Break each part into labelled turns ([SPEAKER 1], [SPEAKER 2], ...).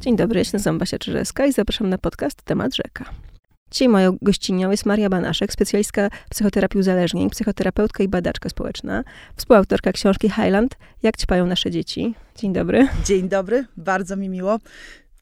[SPEAKER 1] Dzień dobry, ja się Basia Czyżewska i zapraszam na podcast Temat Rzeka. Dzisiaj moją gościnią jest Maria Banaszek, specjalistka psychoterapii uzależnień, psychoterapeutka i badaczka społeczna, współautorka książki Highland Jak ćpają nasze dzieci. Dzień dobry.
[SPEAKER 2] Dzień dobry, bardzo mi miło.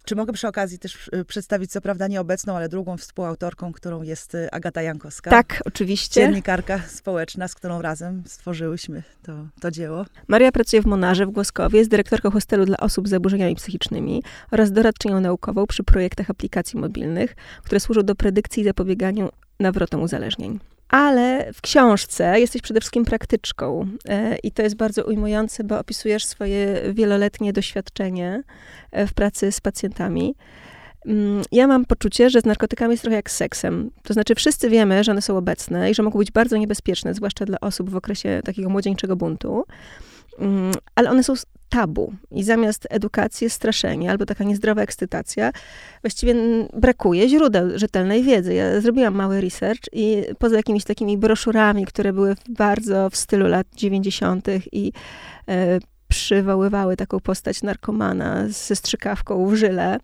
[SPEAKER 2] Czy mogę przy okazji też y, przedstawić, co prawda nieobecną, ale drugą współautorką, którą jest y, Agata Jankowska.
[SPEAKER 1] Tak, oczywiście.
[SPEAKER 2] Dziennikarka społeczna, z którą razem stworzyłyśmy to, to dzieło.
[SPEAKER 1] Maria pracuje w Monarze w Głoskowie, jest dyrektorką hostelu dla osób z zaburzeniami psychicznymi oraz doradczynią naukową przy projektach aplikacji mobilnych, które służą do predykcji i zapobieganiu nawrotom uzależnień. Ale w książce jesteś przede wszystkim praktyczką e, i to jest bardzo ujmujące, bo opisujesz swoje wieloletnie doświadczenie e, w pracy z pacjentami. Mm, ja mam poczucie, że z narkotykami jest trochę jak z seksem. To znaczy, wszyscy wiemy, że one są obecne i że mogą być bardzo niebezpieczne, zwłaszcza dla osób w okresie takiego młodzieńczego buntu. Mm, ale one są tabu. I zamiast edukacji jest straszenie albo taka niezdrowa ekscytacja. Właściwie brakuje źródeł rzetelnej wiedzy. Ja zrobiłam mały research i poza jakimiś takimi broszurami, które były bardzo w stylu lat 90. i e, przywoływały taką postać narkomana ze strzykawką w żyle,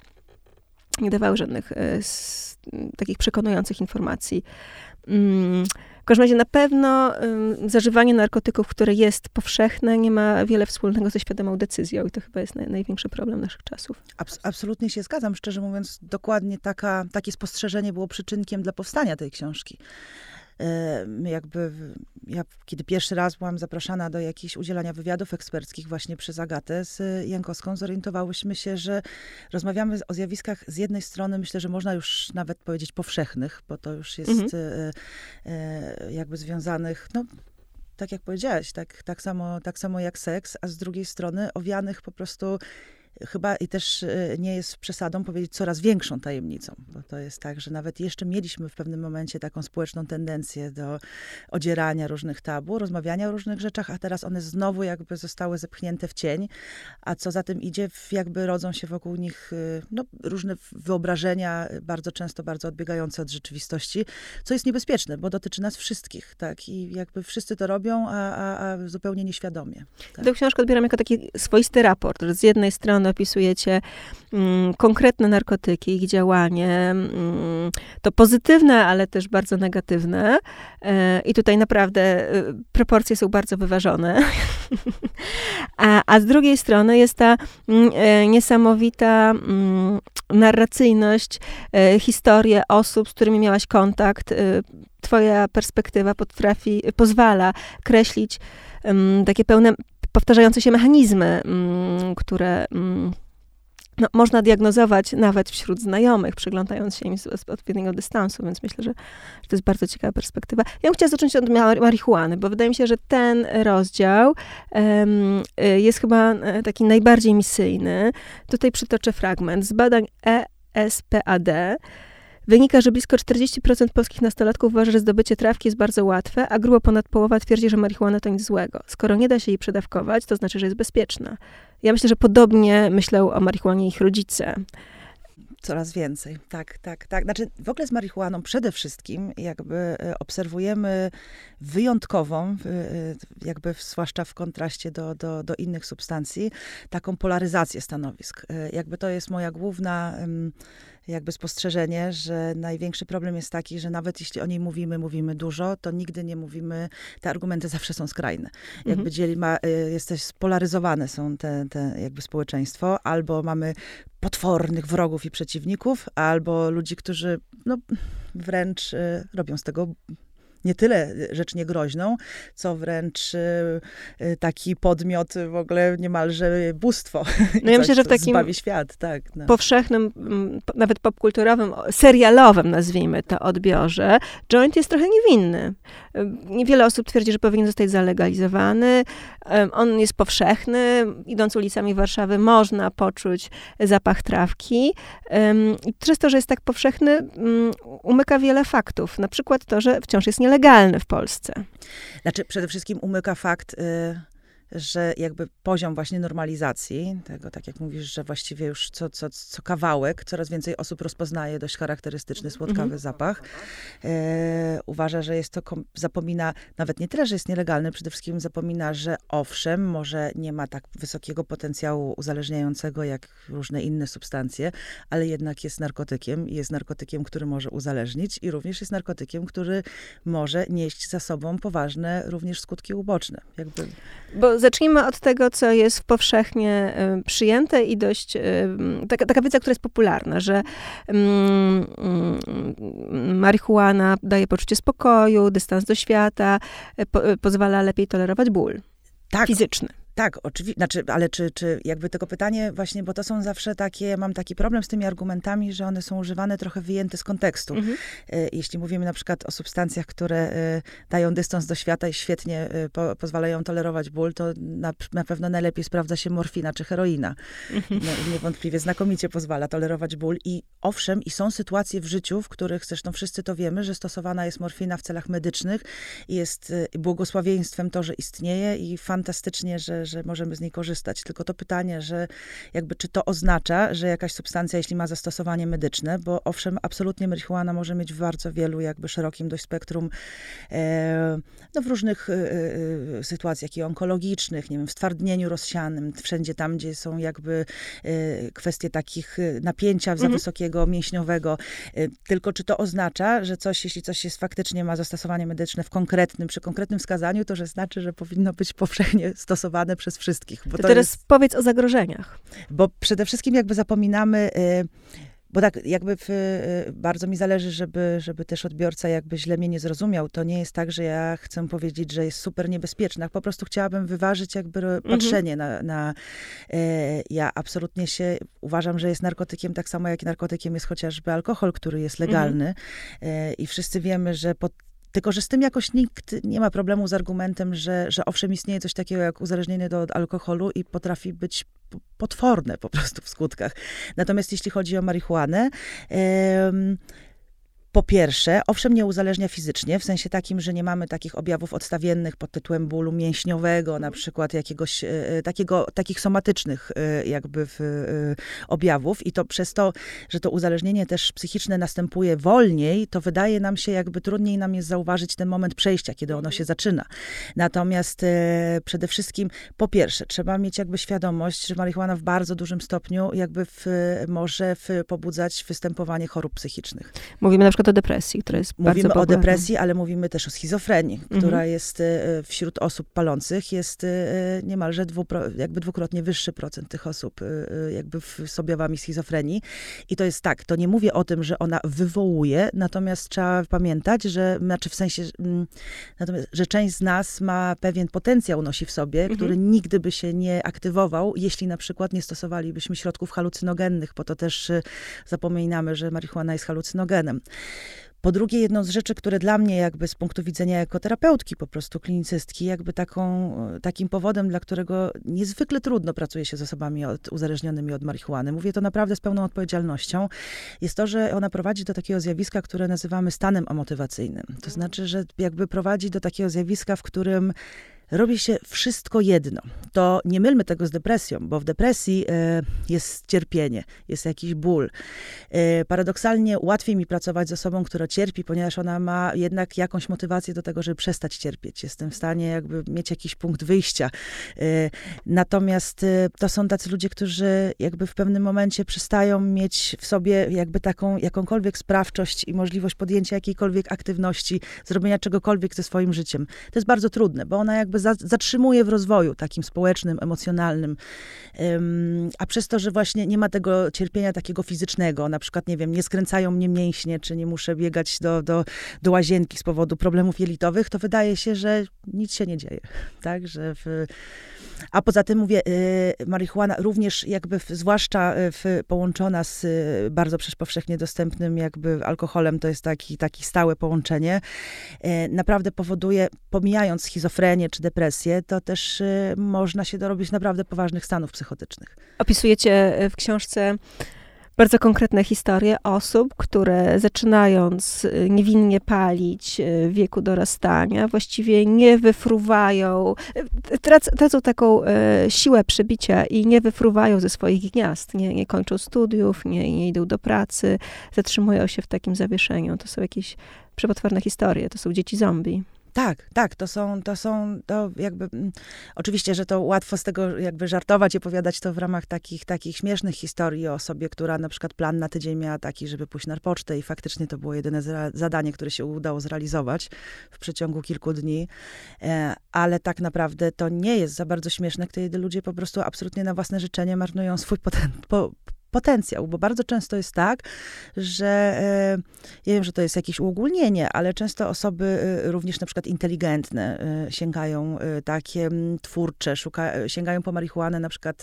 [SPEAKER 1] nie dawały żadnych e, s, takich przekonujących informacji. Mm, w każdym razie na pewno zażywanie narkotyków, które jest powszechne, nie ma wiele wspólnego ze świadomą decyzją i to chyba jest naj, największy problem naszych czasów.
[SPEAKER 2] Abs absolutnie się zgadzam. Szczerze mówiąc, dokładnie taka, takie spostrzeżenie było przyczynkiem dla powstania tej książki jakby ja kiedy pierwszy raz byłam zapraszana do jakichś udzielania wywiadów eksperckich właśnie przez Agatę z Jankowską, zorientowałyśmy się, że rozmawiamy o zjawiskach z jednej strony, myślę, że można już nawet powiedzieć powszechnych, bo to już jest mhm. E, e, jakby związanych, no tak jak powiedziałaś, tak, tak, samo, tak samo jak seks, a z drugiej strony owianych po prostu chyba i też e, nie jest przesadą powiedzieć coraz większą tajemnicą, bo to jest tak, że nawet jeszcze mieliśmy w pewnym momencie taką społeczną tendencję do odzierania różnych tabu, rozmawiania o różnych rzeczach, a teraz one znowu jakby zostały zepchnięte w cień, a co za tym idzie, jakby rodzą się wokół nich e, no, różne wyobrażenia, bardzo często bardzo odbiegające od rzeczywistości, co jest niebezpieczne, bo dotyczy nas wszystkich, tak, i jakby wszyscy to robią, a, a, a zupełnie nieświadomie. Tak.
[SPEAKER 1] Tę książkę odbieram jako taki swoisty raport, że z jednej strony opisujecie mm, konkretne narkotyki, ich działanie, mm, to pozytywne, ale też bardzo negatywne. E, I tutaj naprawdę y, proporcje są bardzo wyważone. a, a z drugiej strony jest ta mm, e, niesamowita narracyjność, e, historie osób, z którymi miałaś kontakt. E, twoja perspektywa potrafi, pozwala kreślić takie pełne powtarzające się mechanizmy, mm, które mm, no, można diagnozować nawet wśród znajomych, przyglądając się im z, odpowiedniego dystansu, więc myślę, że, że, to jest bardzo ciekawa perspektywa. Ja bym chciała zacząć od marihuany, bo wydaje mi się, że ten rozdział um, jest chyba e, taki najbardziej misyjny. Tutaj przytoczę fragment z badań ESPAD, Wynika, że blisko 40% polskich nastolatków uważa, że zdobycie trawki jest bardzo łatwe, a grubo ponad połowa twierdzi, że marihuana to nic złego. Skoro nie da się jej przedawkować, to znaczy, że jest bezpieczna. Ja myślę, że podobnie myślą o marihuanie ich rodzice.
[SPEAKER 2] Coraz więcej, tak, tak, tak. Znaczy, w ogóle z marihuaną przede wszystkim jakby e, obserwujemy wyjątkową, e, jakby zwłaszcza w kontraście do, do, do innych substancji, taką polaryzację stanowisk. E, jakby to jest moja główna jakby spostrzeżenie, że największy problem jest taki, że nawet jeśli o niej mówimy, mówimy dużo, to nigdy nie mówimy, te argumenty zawsze są skrajne. Mhm. Jakby dzieli ma, y, jesteś spolaryzowane są te, te jakby społeczeństwo, albo mamy potwornych wrogów i przeciwników, albo ludzi, którzy no, wręcz y, robią z tego nie tyle rzecz niegroźną, co wręcz y, y, taki podmiot w ogóle niemalże bóstwo.
[SPEAKER 1] No ja myślę, że w takim
[SPEAKER 2] świat, tak. No.
[SPEAKER 1] powszechnym, mm, nawet popkulturowym, serialowym nazwijmy to odbiorze, joint jest trochę niewinny. Niewiele osób twierdzi, że powinien zostać zalegalizowany. On jest powszechny. Idąc ulicami Warszawy można poczuć zapach trawki. Przez to, że jest tak powszechny, mm, umyka wiele faktów. Na przykład to, że wciąż jest nielegalny w Polsce.
[SPEAKER 2] Znaczy, przede wszystkim umyka fakt... Y że jakby poziom właśnie normalizacji, tego tak jak mówisz, że właściwie już co, co, co kawałek, coraz więcej osób rozpoznaje dość charakterystyczny, słodkawy mhm. zapach. E, uważa, że jest to, zapomina, nawet nie tyle, że jest nielegalny, przede wszystkim zapomina, że owszem, może nie ma tak wysokiego potencjału uzależniającego jak różne inne substancje, ale jednak jest narkotykiem i jest narkotykiem, który może uzależnić i również jest narkotykiem, który może nieść za sobą poważne również skutki uboczne. Jakby...
[SPEAKER 1] Bo zacznijmy od tego, co jest powszechnie y, przyjęte i dość, y, taka, taka wiedza, która jest popularna, że mm, mm, marihuana daje poczucie spokoju, dystans do świata, y, po, pozwala lepiej tolerować ból tak. fizyczny.
[SPEAKER 2] Tak, oczywiście, znaczy, ale czy, czy jakby tego pytanie właśnie, bo to są zawsze takie, mam taki problem z tymi argumentami, że one są używane trochę wyjęte z kontekstu. Mhm. E, jeśli mówimy na przykład o substancjach, które e, dają dystans do świata i świetnie e, po, pozwalają tolerować ból, to na, na, pewno najlepiej sprawdza się morfina czy heroina. Mhm. No, niewątpliwie znakomicie pozwala tolerować ból i owszem, i są sytuacje w życiu, w których zresztą wszyscy to wiemy, że stosowana jest morfina w celach medycznych i jest błogosławieństwem to, że istnieje i fantastycznie, że, że możemy z niej korzystać. Tylko to pytanie, że jakby czy to oznacza, że jakaś substancja, jeśli ma zastosowanie medyczne, bo owszem, absolutnie marihuana może mieć w bardzo wielu, jakby szerokim dość spektrum, e, no w różnych e, e, sytuacjach i onkologicznych, nie wiem, w stwardnieniu rozsianym, wszędzie tam, gdzie są jakby e, kwestie takich e, napięcia mhm. za wysokiego, mięśniowego. E, tylko czy to oznacza, że coś, jeśli coś jest faktycznie ma zastosowanie medyczne w konkretnym, przy konkretnym wskazaniu, to że znaczy, że powinno być powszechnie stosowane przez wszystkich.
[SPEAKER 1] Bo to, to teraz jest, powiedz o zagrożeniach.
[SPEAKER 2] Bo przede wszystkim jakby zapominamy... Y, bo tak jakby w, y, bardzo mi zależy, żeby, żeby też odbiorca jakby źle mnie nie zrozumiał. To nie jest tak, że ja chcę powiedzieć, że jest super niebezpieczna. Po prostu chciałabym wyważyć jakby mhm. patrzenie na... na e, ja absolutnie się uważam, że jest narkotykiem tak samo, jak narkotykiem jest chociażby alkohol, który jest legalny. Mhm. E, I wszyscy wiemy, że pod tylko, że z tym jakoś nikt nie ma problemu z argumentem, że, że owszem, istnieje coś takiego jak uzależnienie do alkoholu i potrafi być potworne po prostu w skutkach. Natomiast jeśli chodzi o marihuanę, po pierwsze, owszem, nie uzależnia fizycznie, w sensie takim, że nie mamy takich objawów odstawiennych pod tytułem bólu mięśniowego, na przykład jakiegoś e, e, takiego, takich somatycznych e, jakby w, objawów i to przez to, że to uzależnienie też psychiczne następuje wolniej, to wydaje nam się jakby trudniej nam jest zauważyć ten moment przejścia, kiedy ono się zaczyna. Natomiast przede wszystkim, po pierwsze, trzeba mieć jakby świadomość, że marihuana w bardzo dużym stopniu jakby w, może w, pobudzać występowanie chorób psychicznych.
[SPEAKER 1] Mówimy na przykład przykład o depresji, która jest
[SPEAKER 2] mówimy
[SPEAKER 1] bardzo
[SPEAKER 2] Mówimy o depresji, ale mówimy też o schizofrenii, mhm. która jest e, wśród osób palących, jest e, niemalże jakby dwukrotnie wyższy procent tych osób e, jakby z objawami schizofrenii. I to jest tak, to nie mówię o tym, że ona wywołuje, natomiast trzeba pamiętać, że, znaczy w sensie, mm, natomiast, że część z nas ma pewien potencjał nosi w sobie, mhm. który nigdy by się nie aktywował, jeśli na przykład nie stosowalibyśmy środków halucynogennych, bo to też zapominamy, że marihuana jest halucynogenem. Po drugie, jedną z rzeczy, które dla mnie jakby z punktu widzenia jako terapeutki, po prostu klinicystki, jakby taką, takim powodem, dla którego niezwykle trudno pracuje się z osobami od, uzależnionymi od marihuany, mówię to naprawdę z pełną odpowiedzialnością, jest to, że ona prowadzi do takiego zjawiska, które nazywamy stanem amotywacyjnym. To znaczy, że jakby prowadzi do takiego zjawiska, w którym robi się wszystko jedno. To nie mylmy tego z depresją, bo w depresji e, jest cierpienie, jest jakiś ból. E, paradoksalnie łatwiej mi pracować z osobą, która cierpi, ponieważ ona ma jednak jakąś motywację do tego, żeby przestać cierpieć. Jestem w stanie jakby mieć jakiś punkt wyjścia. E, natomiast to są tacy ludzie, którzy jakby w pewnym momencie przestają mieć w sobie jakby taką jakąkolwiek sprawczość i możliwość podjęcia jakiejkolwiek aktywności, zrobienia czegokolwiek ze swoim życiem. To jest bardzo trudne, bo ona jakby jakby zatrzymuje w rozwoju takim społecznym, emocjonalnym. A przez to, że właśnie nie ma tego cierpienia takiego fizycznego, na przykład, nie wiem, nie skręcają mnie mięśnie, czy nie muszę biegać do, do, do łazienki z powodu problemów jelitowych, to wydaje się, że nic się nie dzieje. Tak, że w, a poza tym mówię, y, marihuana również jakby, w, zwłaszcza y, w, połączona z y, bardzo przecież powszechnie dostępnym jakby alkoholem, to jest taki, taki stałe połączenie, naprawdę powoduje, pomijając schizofrenię czy depresję, to też można się dorobić naprawdę poważnych stanów psychotycznych.
[SPEAKER 1] Opisujecie w książce bardzo konkretne historie osób, które zaczynając y, niewinnie palić y, w wieku dorastania, właściwie nie wyfruwają, y, tracą taką siłę przebicia i nie wyfruwają ze swoich gniazd, nie, nie kończą studiów, nie, nie idą do pracy, zatrzymują się w takim zawieszeniu. To są jakieś przepotworne historie, to są dzieci zombie.
[SPEAKER 2] Tak, tak, to są, to są, to jakby, mm, oczywiście, że to łatwo z tego jakby żartować i opowiadać to w ramach takich, takich śmiesznych historii o osobie, która na przykład plan na tydzień miała taki, żeby pójść na pocztę i faktycznie to było jedyne zadanie, które się udało zrealizować w przeciągu kilku dni, e, ale tak naprawdę to nie jest za bardzo śmieszne, kiedy ludzie po prostu absolutnie na własne życzenie marnują swój poten, po, potencjał, bo bardzo często jest tak, że e, ja wiem, że to jest jakieś uogólnienie, ale często osoby e, również na przykład inteligentne e, sięgają takie twórcze, szuka, sięgają po marihuanę na przykład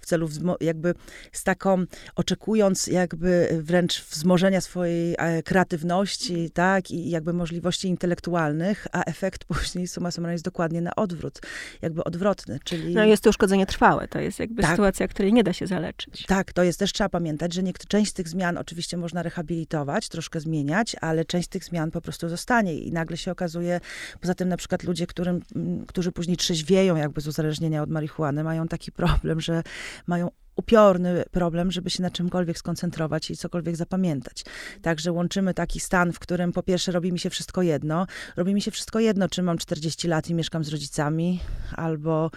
[SPEAKER 2] w celu jakby z taką, oczekując jakby wręcz wzmożenia swojej kreatywności, tak, i jakby możliwości intelektualnych, a efekt później suma summarum jest dokładnie na odwrót, jakby odwrotny, czyli...
[SPEAKER 1] No jest to uszkodzenie trwałe, to jest jakby tak, sytuacja, której nie da się zaleczyć.
[SPEAKER 2] Tak, to jest jest też trzeba pamiętać, że niekt, część z tych zmian oczywiście można rehabilitować, troszkę zmieniać, ale część z tych zmian po prostu zostanie i nagle się okazuje, poza tym na przykład ludzie, którym, którzy później trzeźwieją jakby z uzależnienia od marihuany, mają taki problem, że mają upiorny problem, żeby się na czymkolwiek skoncentrować i cokolwiek zapamiętać. Także łączymy taki stan, w którym po pierwsze robi mi się wszystko jedno. Robi mi się wszystko jedno, czy mam 40 lat i mieszkam z rodzicami, albo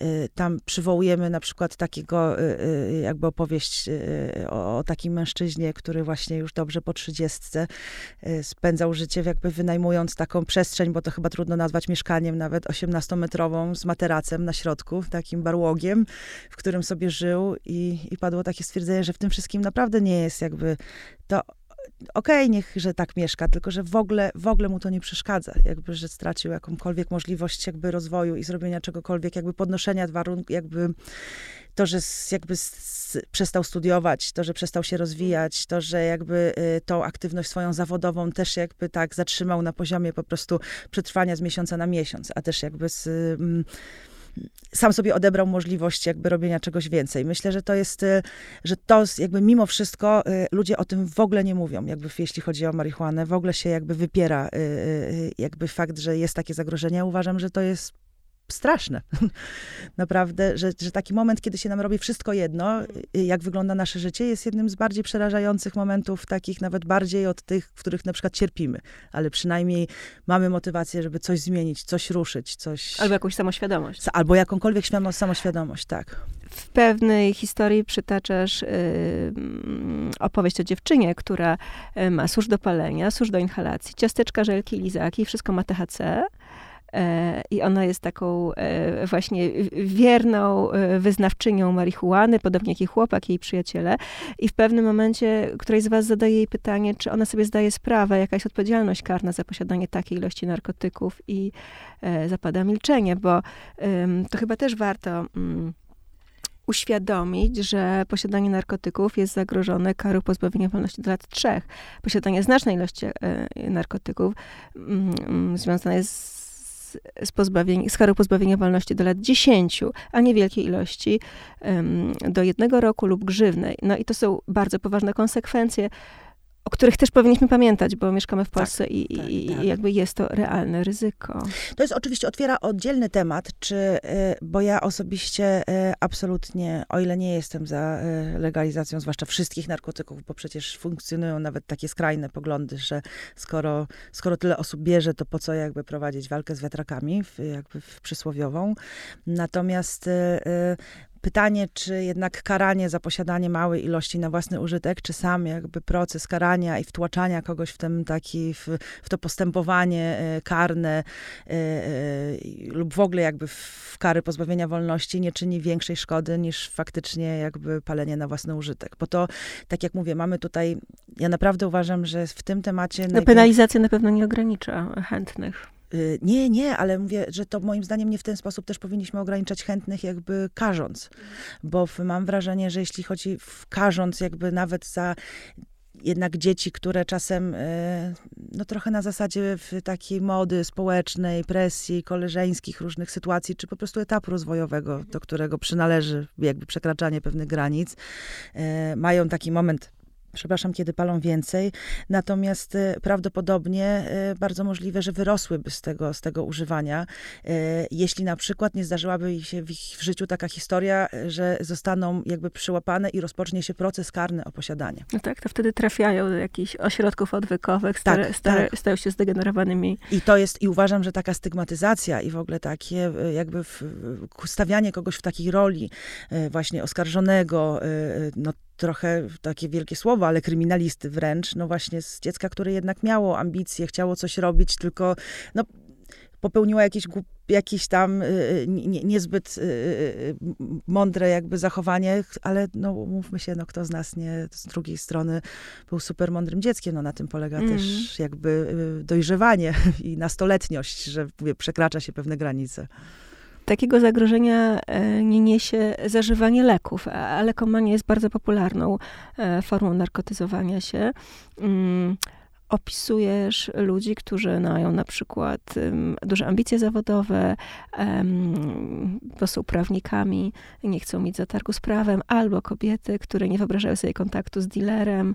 [SPEAKER 2] y, tam przywołujemy na przykład takiego, y, y, jakby opowieść y, o, o, takim mężczyźnie, który właśnie już dobrze po 30 y, spędzał życie jakby wynajmując taką przestrzeń, bo to chyba trudno nazwać mieszkaniem, nawet 18-metrową z materacem na środku, takim barłogiem, w którym sobie żył i, i padło takie stwierdzenie, że w tym wszystkim naprawdę nie jest jakby to okej, okay, niech, że tak mieszka, tylko że w ogóle, w ogóle mu to nie przeszkadza, jakby, że stracił jakąkolwiek możliwość jakby rozwoju i zrobienia czegokolwiek, jakby podnoszenia warunków, jakby to, że jakby przestał studiować, to, że przestał się rozwijać, to, że jakby y, tą aktywność swoją zawodową też jakby tak zatrzymał na poziomie po prostu przetrwania z miesiąca na miesiąc, a też jakby z... Mm, sam sobie odebrał możliwość jakby robienia czegoś więcej. Myślę, że to jest, y, że to jakby mimo wszystko y, ludzie o tym w ogóle nie mówią, jakby jeśli chodzi o marihuanę, w ogóle się jakby wypiera y, jakby fakt, że jest takie zagrożenie. Uważam, że to jest straszne. Naprawdę, że, że taki moment, kiedy się nam robi wszystko jedno, jak wygląda nasze życie, jest jednym z bardziej przerażających momentów, takich nawet bardziej od tych, w których na przykład cierpimy. Ale przynajmniej mamy motywację, żeby coś zmienić, coś ruszyć, coś...
[SPEAKER 1] Albo jakąś samoświadomość.
[SPEAKER 2] Albo jakąkolwiek samoświadomość, tak.
[SPEAKER 1] W pewnej historii przytaczasz yy, opowieść o dziewczynie, która y, ma susz do palenia, susz do inhalacji, ciasteczka, żelki, lizaki, wszystko ma THC, I ona jest taką e, właśnie wierną e, wyznawczynią marihuany, podobnie jak jej chłopak, jej przyjaciele. I w pewnym momencie któryś z was zadaje jej pytanie, czy ona sobie zdaje sprawę, jaka jest odpowiedzialność karna za posiadanie takiej ilości narkotyków i zapada milczenie, bo to chyba też warto mm, uświadomić, że posiadanie narkotyków jest zagrożone karą pozbawienia wolności do lat trzech. Posiadanie znacznej ilości narkotyków mm, mm, związane jest z, pozbawienia, z karą pozbawienia wolności do lat 10, a niewielkiej ilości um, do jednego roku lub grzywnej. No i to są bardzo poważne konsekwencje o których też powinniśmy pamiętać, bo mieszkamy w tak, Polsce tak, i, tak, i, tak. jakby jest to realne ryzyko.
[SPEAKER 2] To jest oczywiście, otwiera oddzielny temat, czy, y, bo ja osobiście y, absolutnie, o ile nie jestem za y, legalizacją, zwłaszcza wszystkich narkotyków, bo przecież funkcjonują nawet takie skrajne poglądy, że skoro, skoro tyle osób bierze, to po co jakby prowadzić walkę z wiatrakami, jakby w przysłowiową. Natomiast pytanie, czy jednak karanie za posiadanie małej ilości na własny użytek, czy sam jakby proces karania i wtłaczania kogoś w ten taki, w, w to postępowanie e, karne e, e, lub w ogóle jakby w kary pozbawienia wolności nie czyni większej szkody niż faktycznie jakby palenie na własny użytek. Bo to, tak jak mówię, mamy tutaj, ja naprawdę uważam, że w tym temacie...
[SPEAKER 1] No, penalizacja na pewno nie ogranicza chętnych.
[SPEAKER 2] Y, nie, nie, ale mówię, że to moim zdaniem nie w ten sposób też powinniśmy ograniczać chętnych, jakby karząc. Bo mam wrażenie, że jeśli chodzi w karząc, jakby nawet za jednak dzieci, które czasem e, no trochę na zasadzie w takiej mody społecznej, presji, koleżeńskich różnych sytuacji, czy po prostu etapu rozwojowego, do którego przynależy jakby przekraczanie pewnych granic, e, mają taki moment przepraszam, kiedy palą więcej. Natomiast e, prawdopodobnie e, bardzo możliwe, że wyrosłyby z tego, z tego używania, e, jeśli na przykład nie zdarzyłaby się w ich w życiu taka historia, że zostaną jakby przyłapane i rozpocznie się proces karny o posiadanie.
[SPEAKER 1] No tak, to wtedy trafiają do jakichś ośrodków odwykowych, stare, tak, stare, tak. stają się zdegenerowanymi.
[SPEAKER 2] I to jest, i uważam, że taka stygmatyzacja i w ogóle takie jakby stawianie kogoś w takiej roli właśnie oskarżonego, no trochę takie wielkie słowo, ale kryminalisty wręcz, no właśnie z dziecka, które jednak miało ambicje, chciało coś robić, tylko no, popełniło jakieś, jakieś tam y, y, nie, niezbyt y, mądre jakby zachowanie, ale no mówmy się, no kto z nas nie z drugiej strony był super mądrym dzieckiem, no na tym polega mm. też jakby dojrzewanie i nastoletniość, że przekracza się pewne granice.
[SPEAKER 1] Takiego zagrożenia e, nie niesie zażywanie leków, a lekomania jest bardzo popularną e, formą narkotyzowania się. Mm, opisujesz ludzi, którzy mają na przykład duże ambicje zawodowe, bo są prawnikami, nie chcą mieć zatargu z prawem, albo kobiety, które nie wyobrażają sobie kontaktu z dealerem,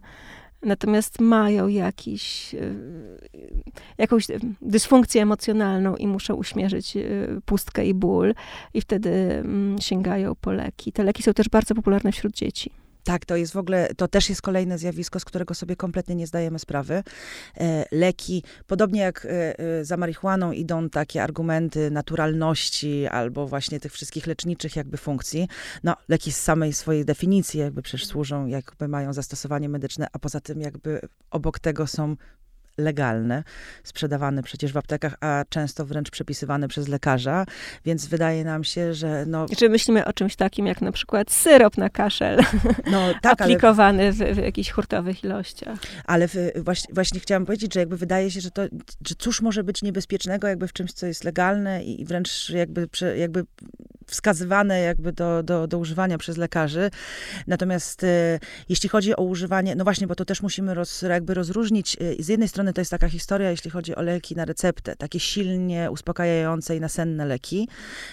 [SPEAKER 1] natomiast mają jakiś, e, jakąś dysfunkcję emocjonalną i muszą uśmierzyć e, pustkę i ból, i wtedy mm, sięgają po leki. Te leki są też bardzo popularne wśród dzieci.
[SPEAKER 2] Tak, to jest w ogóle, to też jest kolejne zjawisko, z którego sobie kompletnie nie zdajemy sprawy. E, leki, podobnie jak e, e, za marihuaną idą takie argumenty naturalności albo właśnie tych wszystkich leczniczych jakby funkcji. No, leki z samej swojej definicji jakby przecież służą, jakby mają zastosowanie medyczne, a poza tym jakby obok tego są legalne, sprzedawane przecież w aptekach, a często wręcz przepisywane przez lekarza, więc wydaje nam się, że no...
[SPEAKER 1] Czy myślimy o czymś takim jak na przykład syrop na kaszel, no, tak, aplikowany ale... w, w, jakichś hurtowych ilościach.
[SPEAKER 2] Ale w, właśnie, właśnie chciałam powiedzieć, że jakby wydaje się, że to, że cóż może być niebezpiecznego jakby w czymś, co jest legalne i wręcz jakby, jakby wskazywane jakby do, do, do używania przez lekarzy. Natomiast e, jeśli chodzi o używanie, no właśnie, bo to też musimy roz, jakby rozróżnić. E, z jednej strony to jest taka historia, jeśli chodzi o leki na receptę, takie silnie uspokajające i nasenne leki.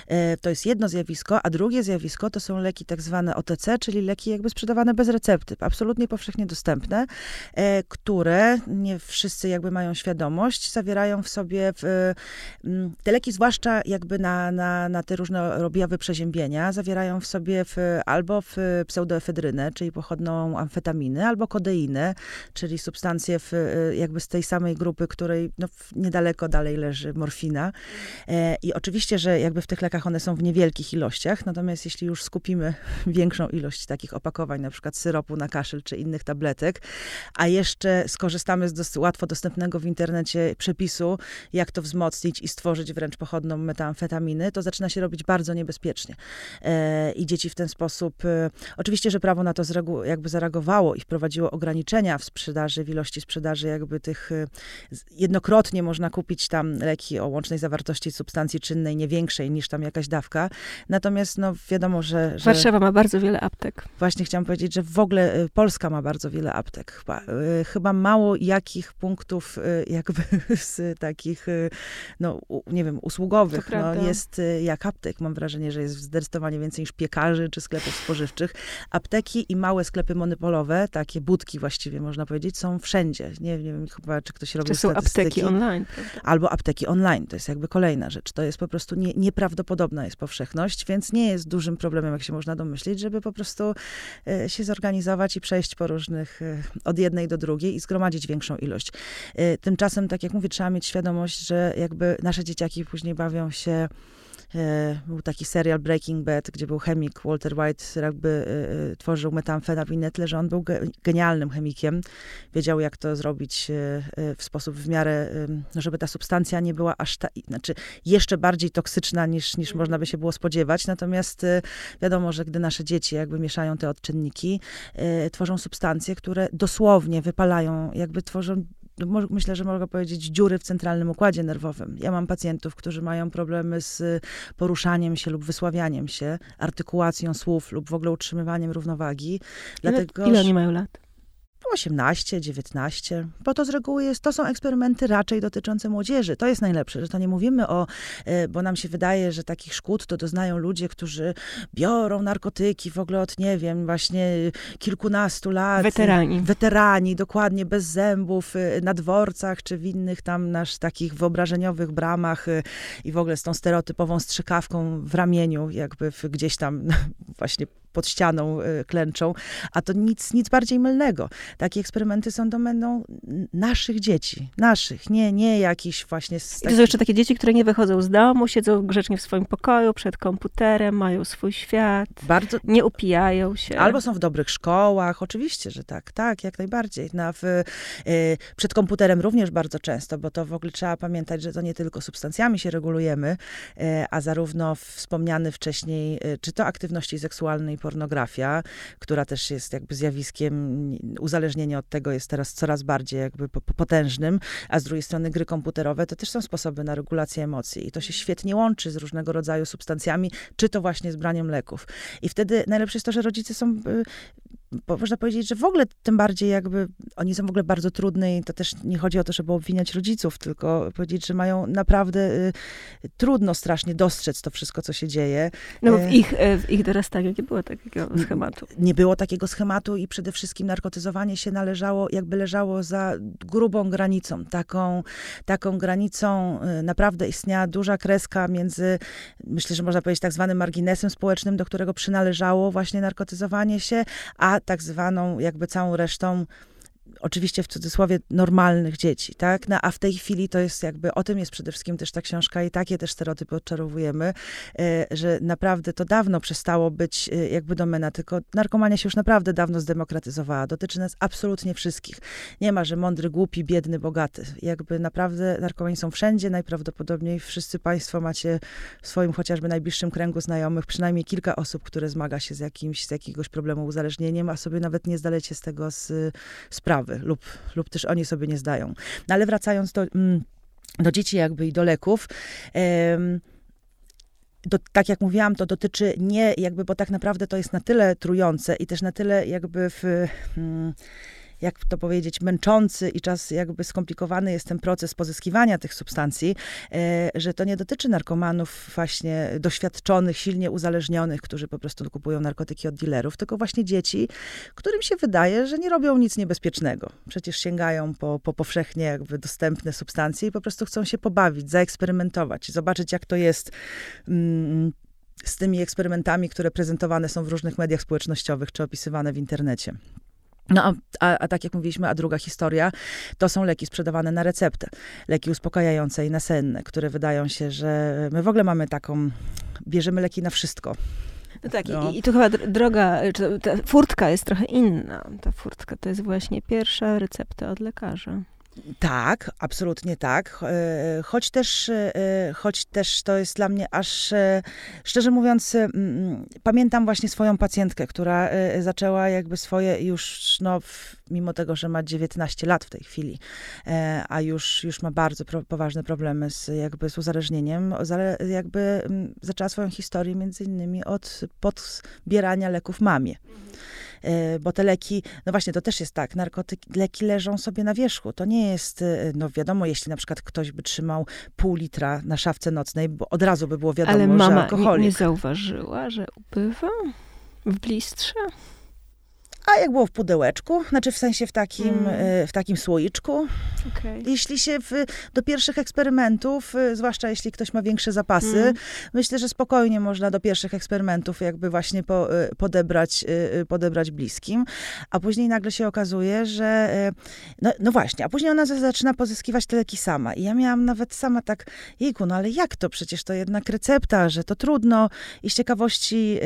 [SPEAKER 2] E, to jest jedno zjawisko, a drugie zjawisko to są leki tak zwane OTC, czyli leki jakby sprzedawane bez recepty, absolutnie powszechnie dostępne, które nie wszyscy jakby mają świadomość, zawierają w sobie w, te leki, zwłaszcza jakby na, na, na te różne objawy przeziębienia zawierają w sobie w, albo w pseudoefedrynę, czyli pochodną amfetaminy, albo kodeinę, czyli substancję w, jakby z tej samej grupy, której no, niedaleko dalej leży morfina. E, I oczywiście, że jakby w tych lekach one są w niewielkich ilościach, natomiast jeśli już skupimy większą ilość takich opakowań, na przykład syropu na kaszel czy innych tabletek, a jeszcze skorzystamy z dosyć łatwo dostępnego w internecie przepisu, jak to wzmocnić i stworzyć wręcz pochodną metamfetaminy, to zaczyna się robić bardzo niebezpiecznie bezpiecznie. E, I dzieci w ten sposób, e, oczywiście, że prawo na to jakby zareagowało i wprowadziło ograniczenia w sprzedaży, w ilości sprzedaży jakby tych, e, jednokrotnie można kupić tam leki o łącznej zawartości substancji czynnej nie większej niż tam jakaś dawka. Natomiast no wiadomo, że, że...
[SPEAKER 1] Warszawa ma bardzo wiele aptek.
[SPEAKER 2] Właśnie chciałam powiedzieć, że w ogóle Polska ma bardzo wiele aptek. Chyba, chyba mało jakich punktów jakby z takich, no nie wiem, usługowych no, jest jak aptek. Mam wrażenie, wrażenie, że jest zdecydowanie więcej niż piekarzy czy sklepów spożywczych. Apteki i małe sklepy monopolowe, takie budki właściwie można powiedzieć, są wszędzie. Nie, nie wiem chyba, czy ktoś robi
[SPEAKER 1] Czy są apteki online.
[SPEAKER 2] Albo apteki online, to jest jakby kolejna rzecz. To jest po prostu nie, nieprawdopodobna jest powszechność, więc nie jest dużym problemem, jak się można domyślić, żeby po prostu e, się zorganizować i przejść po różnych, e, od jednej do drugiej i zgromadzić większą ilość. E, tymczasem, tak jak mówię, trzeba mieć świadomość, że jakby nasze dzieciaki później bawią się był taki serial Breaking Bad, gdzie był chemik Walter White, jakby e, e, tworzył metamfetaminę, tyle że on był genialnym chemikiem. Wiedział, jak to zrobić w sposób w miarę, no, żeby ta substancja nie była aż ta, znaczy jeszcze bardziej toksyczna niż, niż można by się było spodziewać. Natomiast wiadomo, że gdy nasze dzieci jakby mieszają te odczynniki, tworzą substancje, które dosłownie wypalają, jakby tworzą myślę, że mogę powiedzieć, dziury w centralnym układzie nerwowym. Ja mam pacjentów, którzy mają problemy z poruszaniem się lub wysławianiem się, artykułacją słów lub w ogóle utrzymywaniem równowagi.
[SPEAKER 1] Ile, Dlatego, ile oni mają lat?
[SPEAKER 2] 18, 19, bo to z reguły jest, to są eksperymenty raczej dotyczące młodzieży. To jest najlepsze, że to nie mówimy o, e, bo nam się wydaje, że takich szkód to doznają ludzie, którzy biorą narkotyki w ogóle od, nie wiem, właśnie kilkunastu lat.
[SPEAKER 1] Weterani.
[SPEAKER 2] Weterani, dokładnie, bez zębów, e, na dworcach, czy w innych tam nasz takich wyobrażeniowych bramach e, i w ogóle z tą stereotypową strzykawką w ramieniu, jakby gdzieś tam właśnie pod ścianą y, klęczą, a to nic, nic bardziej mylnego. Takie eksperymenty są domeną naszych dzieci, naszych, nie, nie jakichś właśnie...
[SPEAKER 1] Z I to są jeszcze takie dzieci, które nie wychodzą z domu, siedzą grzecznie w swoim pokoju, przed komputerem, mają swój świat, Bardzo... nie upijają się.
[SPEAKER 2] Albo są w dobrych szkołach, oczywiście, że tak, tak, jak najbardziej. Na, w, y, przed komputerem również bardzo często, bo to w ogóle trzeba pamiętać, że to nie tylko substancjami się regulujemy, y, a zarówno wspomniany wcześniej, czy to aktywności seksualnej, pornografia, która też jest jakby zjawiskiem, uzależnienie od tego jest teraz coraz bardziej jakby potężnym, a z drugiej strony gry komputerowe to też są sposoby na regulację emocji i to się świetnie łączy z różnego rodzaju substancjami, czy to właśnie z braniem leków. I wtedy najlepsze jest to, że rodzice są można powiedzieć, że w ogóle tym bardziej jakby oni są w ogóle bardzo trudne i to też nie chodzi o to, żeby obwiniać rodziców, tylko powiedzieć, że mają naprawdę y, trudno strasznie dostrzec to wszystko, co się dzieje.
[SPEAKER 1] No w e, ich, e, w ich dorastaniu nie było takiego schematu.
[SPEAKER 2] Nie było takiego schematu i przede wszystkim narkotyzowanie się należało, jakby leżało za grubą granicą, taką, taką granicą y, naprawdę istniała duża kreska między, myślę, że można powiedzieć tak zwanym marginesem społecznym, do którego przynależało właśnie narkotyzowanie się, a tak zwaną jakby całą resztą oczywiście w cudzysłowie normalnych dzieci, tak? No, a w tej chwili to jest jakby, o tym jest przede wszystkim też ta książka i takie też stereotypy odczarowujemy, e, że naprawdę to dawno przestało być e, jakby domena, tylko narkomania się już naprawdę dawno zdemokratyzowała. Dotyczy nas absolutnie wszystkich. Nie ma, że mądry, głupi, biedny, bogaty. Jakby naprawdę narkomani są wszędzie, najprawdopodobniej wszyscy państwo macie w swoim chociażby najbliższym kręgu znajomych przynajmniej kilka osób, które zmaga się z jakimś, z jakiegoś problemu uzależnieniem, a sobie nawet nie zdalecie z tego z, sprawy lub, lub też oni sobie nie zdają. No ale wracając do, mm, do dzieci jakby i do leków, do, tak jak mówiłam, to dotyczy nie jakby, bo tak naprawdę to jest na tyle trujące i też na tyle jakby w... Hmm, jak to powiedzieć, męczący i czas jakby skomplikowany jest ten proces pozyskiwania tych substancji, e, że to nie dotyczy narkomanów właśnie doświadczonych, silnie uzależnionych, którzy po prostu kupują narkotyki od dealerów, tylko właśnie dzieci, którym się wydaje, że nie robią nic niebezpiecznego. Przecież sięgają po, po powszechnie jakby dostępne substancje i po prostu chcą się pobawić, zaeksperymentować, zobaczyć jak to jest mm, z tymi eksperymentami, które prezentowane są w różnych mediach społecznościowych czy opisywane w internecie. No, a, a, tak jak mówiliśmy, a druga historia, to są leki sprzedawane na receptę. Leki uspokajające i nasenne, które wydają się, że my w ogóle mamy taką, bierzemy leki na wszystko.
[SPEAKER 1] No tak, no. I, i tu chyba droga, ta furtka jest trochę inna. Ta furtka to jest właśnie pierwsza recepta od lekarza.
[SPEAKER 2] Tak, absolutnie tak. E, choć też, e, choć też to jest dla mnie aż, e, szczerze mówiąc, pamiętam właśnie swoją pacjentkę, która zaczęła jakby swoje już, no, mimo tego, że ma 19 lat w tej chwili, a już, już ma bardzo pro, poważne problemy z, jakby z uzależnieniem, jakby zaczęła swoją historię między innymi od podbierania leków mamie. Mhm. E, bo te leki, no właśnie, to też jest tak, narkotyki, leki leżą sobie na wierzchu. To nie jest, e, no wiadomo, jeśli na przykład ktoś by trzymał pół litra na szafce nocnej, bo od razu by było wiadomo,
[SPEAKER 1] Ale mama
[SPEAKER 2] że alkoholik.
[SPEAKER 1] Nie, nie zauważyła, że ubywa w blistrze?
[SPEAKER 2] A jak było w pudełeczku, znaczy w sensie w takim, mm. w takim słoiczku. Okay. Jeśli się w, do pierwszych eksperymentów, e, zwłaszcza jeśli ktoś ma większe zapasy, mm. myślę, że spokojnie można do pierwszych eksperymentów jakby właśnie po, e, podebrać, podebrać bliskim. A później nagle się okazuje, że no, no właśnie, a później ona zaczyna pozyskiwać te leki sama. I ja miałam nawet sama tak, jejku, no ale jak to? Przecież to jednak recepta, że to trudno. I z ciekawości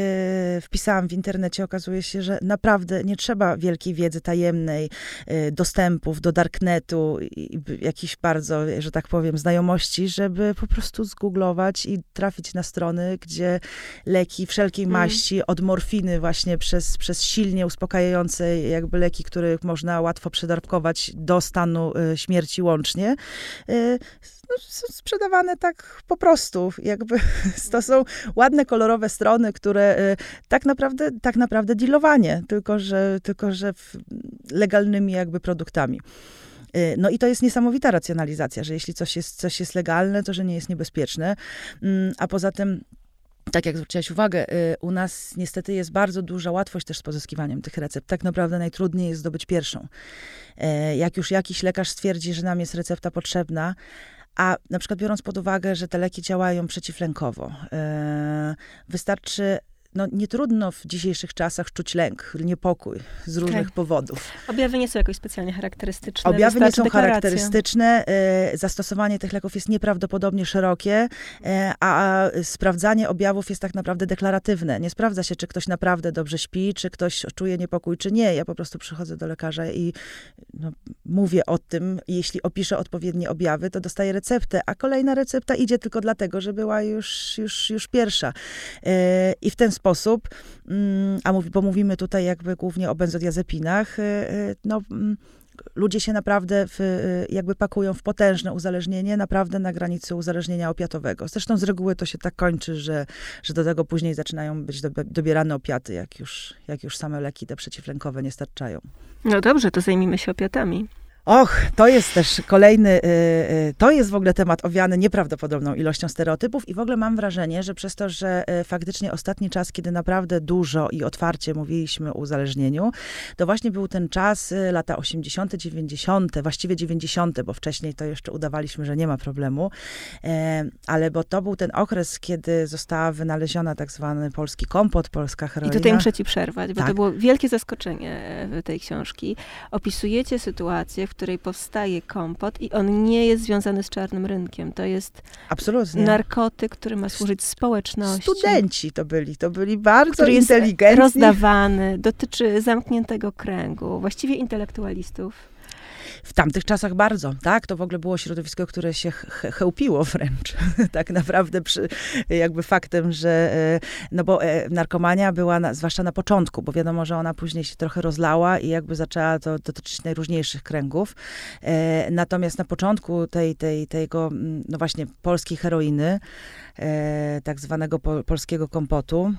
[SPEAKER 2] wpisałam w internecie, okazuje się, że naprawdę nie trzeba wielkiej wiedzy tajemnej, y, dostępów do darknetu i jakichś bardzo, że tak powiem, znajomości, żeby po prostu zgooglować i trafić na strony, gdzie leki wszelkiej mm. maści, od morfiny właśnie przez, przez silnie uspokajające jakby leki, które można łatwo przedarkować do stanu y, śmierci łącznie, y, no, są sprzedawane tak po prostu. Jakby to są ładne, kolorowe strony, które tak naprawdę, tak naprawdę dealowanie, tylko że, tylko że legalnymi jakby produktami. No i to jest niesamowita racjonalizacja, że jeśli coś jest, coś jest legalne, to że nie jest niebezpieczne. Mm, a poza tym tak jak zwróciłaś uwagę, y, u nas niestety jest bardzo duża łatwość też z pozyskiwaniem tych recept. Tak naprawdę najtrudniej jest zdobyć pierwszą. E, jak już jakiś lekarz stwierdzi, że nam jest recepta potrzebna, a na przykład biorąc pod uwagę, że te leki działają przeciwlękowo, e, wystarczy no, nie trudno w dzisiejszych czasach czuć lęk, niepokój z różnych tak. powodów.
[SPEAKER 1] Objawy nie są jakoś specjalnie charakterystyczne.
[SPEAKER 2] Objawy nie są deklaracja. charakterystyczne. E, zastosowanie tych leków jest nieprawdopodobnie szerokie, e, a sprawdzanie objawów jest tak naprawdę deklaratywne. Nie sprawdza się, czy ktoś naprawdę dobrze śpi, czy ktoś czuje niepokój, czy nie. Ja po prostu przychodzę do lekarza i no, mówię o tym. Jeśli opiszę odpowiednie objawy, to dostaję receptę, a kolejna recepta idzie tylko dlatego, że była już, już, już pierwsza. E, I w ten sposób, mm, a bo mówimy tutaj jakby głównie o benzodiazepinach, y, y, no mm, ludzie się naprawdę w, y, jakby pakują w potężne uzależnienie, naprawdę na granicy uzależnienia opiatowego. Zresztą z reguły to się tak kończy, że, że do tego później zaczynają być dobierane opiaty, jak już, jak już same leki te przeciwlękowe nie starczają.
[SPEAKER 1] No dobrze, to zajmijmy się opiatami.
[SPEAKER 2] Och, to jest też kolejny, y, y, to jest w ogóle temat owiany nieprawdopodobną ilością stereotypów i w ogóle mam wrażenie, że przez to, że y, faktycznie ostatni czas, kiedy naprawdę dużo i otwarcie mówiliśmy o uzależnieniu, to właśnie był ten czas, lata 80., 90., właściwie 90., bo wcześniej to jeszcze udawaliśmy, że nie ma problemu, e, ale bo to był ten okres, kiedy została wynaleziona tak zwany polski kompot, polska heroina.
[SPEAKER 1] I tutaj muszę ci przerwać, bo tak. to było wielkie zaskoczenie e, tej książki. Opisujecie sytuację, w której powstaje kompot i on nie jest związany z czarnym rynkiem. To jest
[SPEAKER 2] Absolutnie.
[SPEAKER 1] narkotyk, który ma służyć społeczności.
[SPEAKER 2] Studenci to byli, to byli bardzo który inteligentni. Jest
[SPEAKER 1] rozdawany, dotyczy zamkniętego kręgu, właściwie intelektualistów.
[SPEAKER 2] W tamtych czasach bardzo, tak? To w ogóle było środowisko, które się chełpiło wręcz, tak naprawdę, przy, jakby faktem, że, e, no bo e, narkomania była, na, zwłaszcza na początku, bo wiadomo, że ona później się trochę rozlała i jakby zaczęła to dotyczyć najróżniejszych kręgów. E, natomiast na początku tej, tej, tego, no właśnie, polskiej heroiny, tak zwanego polskiego kompotu,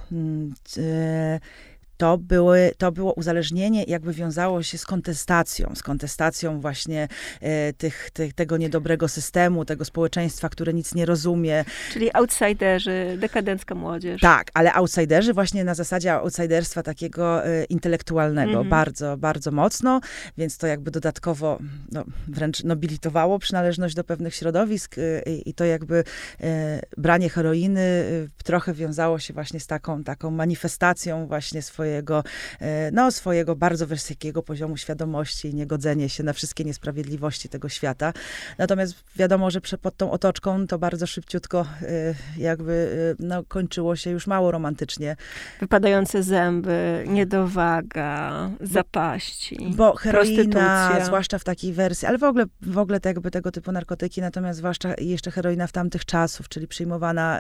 [SPEAKER 2] to, były, to było uzależnienie, jakby wiązało się z kontestacją, z kontestacją właśnie e, tych, tych, tego niedobrego systemu, tego społeczeństwa, które nic nie rozumie.
[SPEAKER 1] Czyli outsiderzy, dekadencka młodzież.
[SPEAKER 2] Tak, ale outsiderzy właśnie na zasadzie outsiderstwa takiego e, intelektualnego, -hmm. bardzo, bardzo mocno, więc to jakby dodatkowo no, wręcz nobilitowało przynależność do pewnych środowisk e, i to jakby e, branie heroiny e, trochę wiązało się właśnie z taką, taką manifestacją właśnie swojej swojego, e, no, swojego bardzo wysokiego poziomu świadomości i niegodzenie się na wszystkie niesprawiedliwości tego świata. Natomiast wiadomo, że pod tą otoczką to bardzo szybciutko e, jakby e, no, kończyło się już mało romantycznie.
[SPEAKER 1] Wypadające zęby, niedowaga, zapaści,
[SPEAKER 2] Bo heroina, zwłaszcza w takiej wersji, ale w ogóle, w ogóle te, jakby tego typu narkotyki, natomiast zwłaszcza jeszcze heroina w tamtych czasów, czyli przyjmowana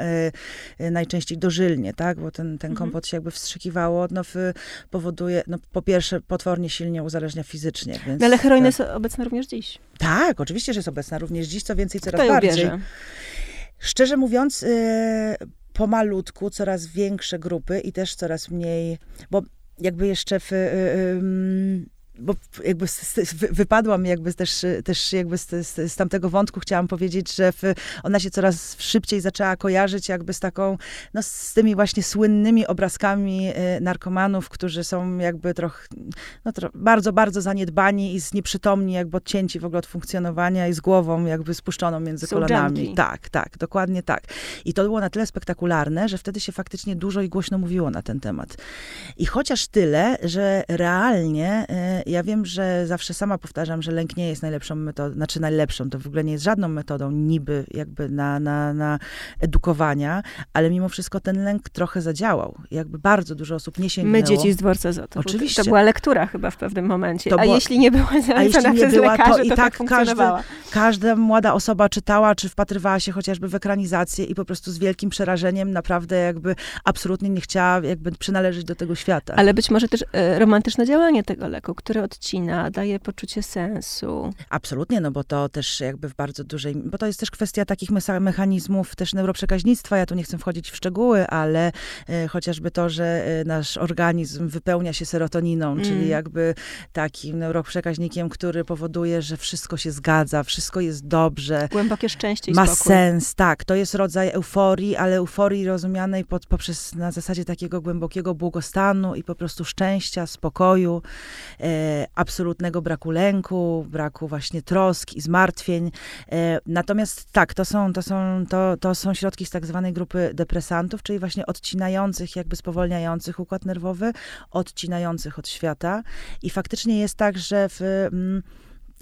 [SPEAKER 2] najczęściej dożylnie, tak, bo ten, ten mhm. kompot się jakby wstrzykiwało no, w powoduje, no po pierwsze, potwornie silnie uzależnia fizycznie. Więc,
[SPEAKER 1] no, ale heroina jest obecna również dziś.
[SPEAKER 2] Tak, oczywiście, że jest obecna również dziś, co więcej, coraz Kto bardziej. Bierze? Szczerze mówiąc, yy, pomalutku coraz większe grupy i też coraz mniej, bo jakby jeszcze w... Yy, yy, bo jakby wypadła mi jakby też, też jakby z, z, z, tamtego wątku chciałam powiedzieć, że w, ona się coraz szybciej zaczęła kojarzyć jakby z taką, no z tymi właśnie słynnymi obrazkami y, narkomanów, którzy są jakby trochę, no tro, bardzo, bardzo zaniedbani i znieprzytomni, jakby odcięci w ogóle od funkcjonowania i z głową jakby spuszczoną między są kolanami. Junkie. Tak, tak, dokładnie tak. I to było na tyle spektakularne, że wtedy się faktycznie dużo i głośno mówiło na ten temat. I chociaż tyle, że realnie y, ja wiem, że zawsze sama powtarzam, że lęk nie jest najlepszą metodą, znaczy najlepszą, to w ogóle nie jest żadną metodą niby jakby na, na, na edukowania, ale mimo wszystko ten lęk trochę zadziałał. Jakby bardzo dużo osób nie sięgnęło.
[SPEAKER 1] My dzieci z dworca za to.
[SPEAKER 2] Oczywiście.
[SPEAKER 1] To była lektura chyba w pewnym momencie. a jeśli nie była zalecana przez była, lekarzy, to, i to tak, tak każdy,
[SPEAKER 2] każda młoda osoba czytała, czy wpatrywała się chociażby w ekranizację i po prostu z wielkim przerażeniem naprawdę jakby absolutnie nie chciała jakby przynależeć do tego świata.
[SPEAKER 1] Ale być może też e, romantyczne działanie tego leku, które ciężary odcina, daje poczucie sensu.
[SPEAKER 2] Absolutnie, no bo to też jakby w bardzo dużej, bo to jest też kwestia takich mechanizmów też neuroprzekaźnictwa. Ja tu nie chcę wchodzić w szczegóły, ale e, chociażby to, że e, nasz organizm wypełnia się serotoniną, mm. czyli jakby takim neuroprzekaźnikiem, który powoduje, że wszystko się zgadza, wszystko jest dobrze.
[SPEAKER 1] Głębokie szczęście i
[SPEAKER 2] Ma
[SPEAKER 1] spokój.
[SPEAKER 2] sens, tak. To jest rodzaj euforii, ale euforii rozumianej pod, poprzez na zasadzie takiego głębokiego błogostanu i po prostu szczęścia, spokoju, e, absolutnego braku lęku, braku właśnie trosk i zmartwień. E, natomiast tak, to są, to, są, to, to są środki z tak zwanej grupy depresantów, czyli właśnie odcinających, jakby spowolniających układ nerwowy, odcinających od świata. I faktycznie jest tak, że w... Mm,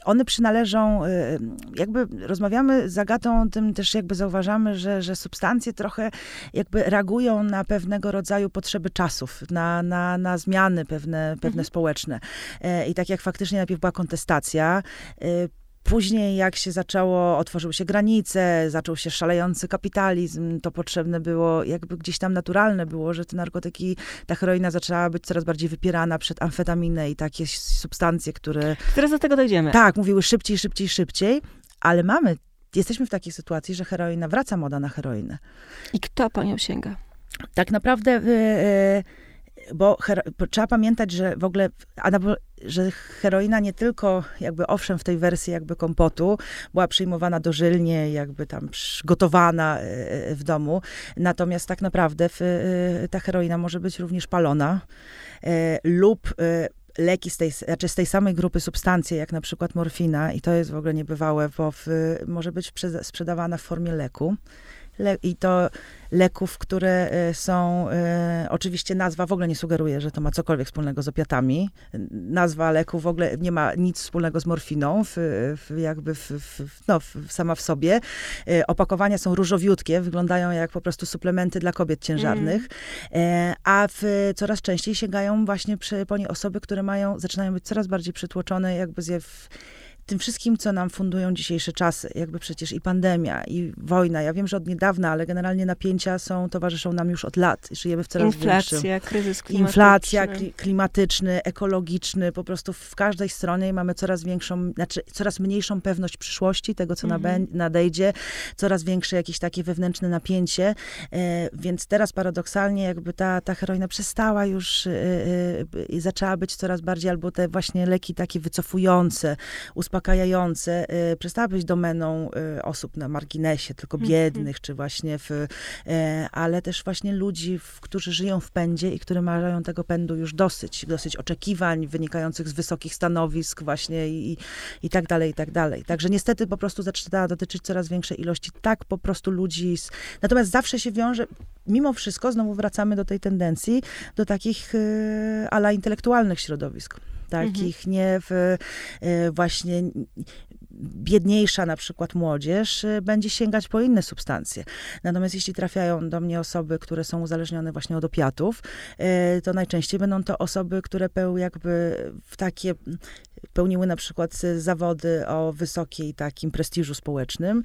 [SPEAKER 2] one przynależą, y, jakby rozmawiamy z Agatą, tym też jakby zauważamy, że, że substancje trochę jakby reagują na pewnego rodzaju potrzeby czasów, na, na, na zmiany pewne, pewne mhm. społeczne. E, I tak jak faktycznie najpierw była kontestacja, y, Później, jak się zaczęło, otworzyły się granice, zaczął się szalejący kapitalizm, to potrzebne było, jakby gdzieś tam naturalne było, że te narkotyki, ta heroina zaczęła być coraz bardziej wypierana przed amfetaminę i takie substancje, które...
[SPEAKER 1] Teraz do tego dojdziemy.
[SPEAKER 2] Tak, mówiły szybciej, szybciej, szybciej, ale mamy, jesteśmy w takiej sytuacji, że heroina, wraca moda na heroinę.
[SPEAKER 1] I kto po nią sięga?
[SPEAKER 2] Tak naprawdę... Yy, yy, bo trzeba pamiętać, że w ogóle, że heroina nie tylko jakby owszem w tej wersji jakby kompotu była przyjmowana dożylnie, jakby tam gotowana e, e, w domu, natomiast tak naprawdę e, ta heroina może być również palona lub leki z tej, znaczy z tej samej grupy substancji, jak na przykład morfina, i to jest w ogóle niebywałe, bo w, może być sprzedawana w formie leku. Le, I to leków, które e, są, e, oczywiście nazwa w ogóle nie sugeruje, że to ma cokolwiek wspólnego z opiatami. Nazwa leku w ogóle nie ma nic wspólnego z morfiną, w, w jakby w, no, sama w sobie. E, opakowania są różowiutkie, wyglądają jak po prostu suplementy dla kobiet ciężarnych, mm. a w, coraz częściej sięgają właśnie przy, po nie osoby, które mają, zaczynają być coraz bardziej przytłoczone jakby zjew tym wszystkim, co nam fundują dzisiejsze czasy, jakby przecież i pandemia, i wojna. Ja wiem, że od niedawna, ale generalnie napięcia są, towarzyszą nam już od lat. Żyjemy w coraz
[SPEAKER 1] Inflacja,
[SPEAKER 2] większym...
[SPEAKER 1] kryzys klimatyczny.
[SPEAKER 2] Inflacja, klimatyczny, ekologiczny. Po prostu w każdej stronie mamy coraz większą, znaczy coraz mniejszą pewność przyszłości, tego, co mhm. nadejdzie, coraz większe jakieś takie wewnętrzne napięcie. E, więc teraz paradoksalnie jakby ta, ta heroina przestała już e, e, i zaczęła być coraz bardziej, albo te właśnie leki takie wycofujące, uspokajające, uspokajające, y, przestała być domeną y, osób na marginesie, tylko mhm. biednych, czy właśnie w, y, ale też właśnie ludzi, którzy żyją w pędzie i którzy mają tego pędu już dosyć, dosyć oczekiwań wynikających z wysokich stanowisk właśnie i, i tak dalej, i tak dalej. Także niestety po prostu zaczyna dotyczyć coraz większej ilości tak po prostu ludzi. Z... Natomiast zawsze się wiąże, mimo wszystko, znowu wracamy do tej tendencji, do takich ala intelektualnych środowisk takich mhm. nie w, e, właśnie biedniejsza na przykład młodzież e, będzie sięgać po inne substancje. Natomiast jeśli trafiają do mnie osoby, które są uzależnione właśnie od opiatów, e, to najczęściej będą to osoby, które peł jakby w takie pełniły na przykład zawody o wysokiej takim prestiżu społecznym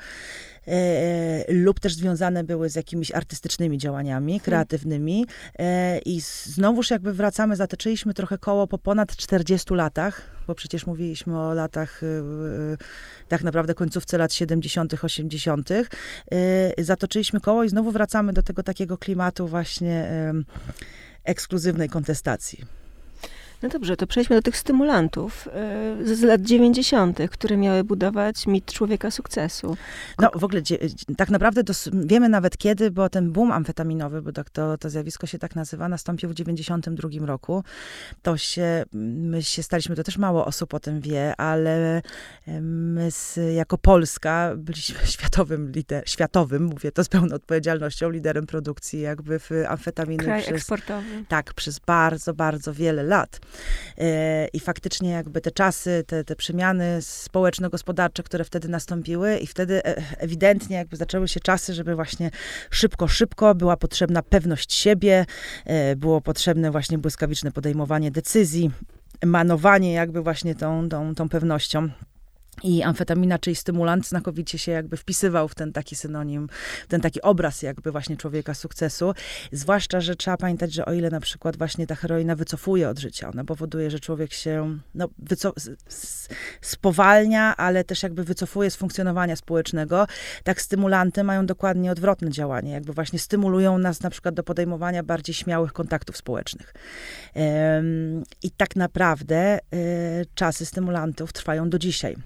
[SPEAKER 2] lub też związane były z jakimiś artystycznymi działaniami, hmm. kreatywnymi e, i znowuż jakby wracamy, zatoczyliśmy trochę koło po ponad 40 latach, bo przecież mówiliśmy o latach, tak naprawdę końcówce lat 70., 80., y, zatoczyliśmy koło i znowu wracamy do tego takiego klimatu właśnie ekskluzywnej kontestacji.
[SPEAKER 1] No dobrze, to przejdźmy do tych stymulantów y, z lat 90., które miały budować mit człowieka sukcesu.
[SPEAKER 2] No w ogóle tak naprawdę wiemy nawet kiedy, bo ten boom amfetaminowy, bo tak to, to zjawisko się tak nazywa, nastąpił w 92 roku. To się, my się staliśmy, to też mało osób o tym wie, ale my z, jako Polska byliśmy światowym, lider, światowym, mówię to z pełną odpowiedzialnością, liderem produkcji jakby w amfetaminy.
[SPEAKER 1] Kraj przez, eksportowy.
[SPEAKER 2] Tak, przez bardzo, bardzo wiele lat. E, I faktycznie jakby te czasy, te, te przemiany społeczno-gospodarcze, które wtedy nastąpiły i wtedy e, ewidentnie jakby zaczęły się czasy, żeby właśnie szybko, szybko była potrzebna pewność siebie, e, było potrzebne właśnie błyskawiczne podejmowanie decyzji, manowanie jakby właśnie tą, tą, tą pewnością. I amfetamina, czyli stymulant, znakomicie się jakby wpisywał w ten taki synonim, w ten taki obraz jakby właśnie człowieka sukcesu. Zwłaszcza, że trzeba pamiętać, że o ile na przykład właśnie ta heroina wycofuje od życia, ona powoduje, że człowiek się no, spowalnia, ale też jakby wycofuje z funkcjonowania społecznego, tak stymulanty mają dokładnie odwrotne działanie. Jakby właśnie stymulują nas na przykład do podejmowania bardziej śmiałych kontaktów społecznych. I tak naprawdę y, czasy stymulantów trwają do dzisiaj.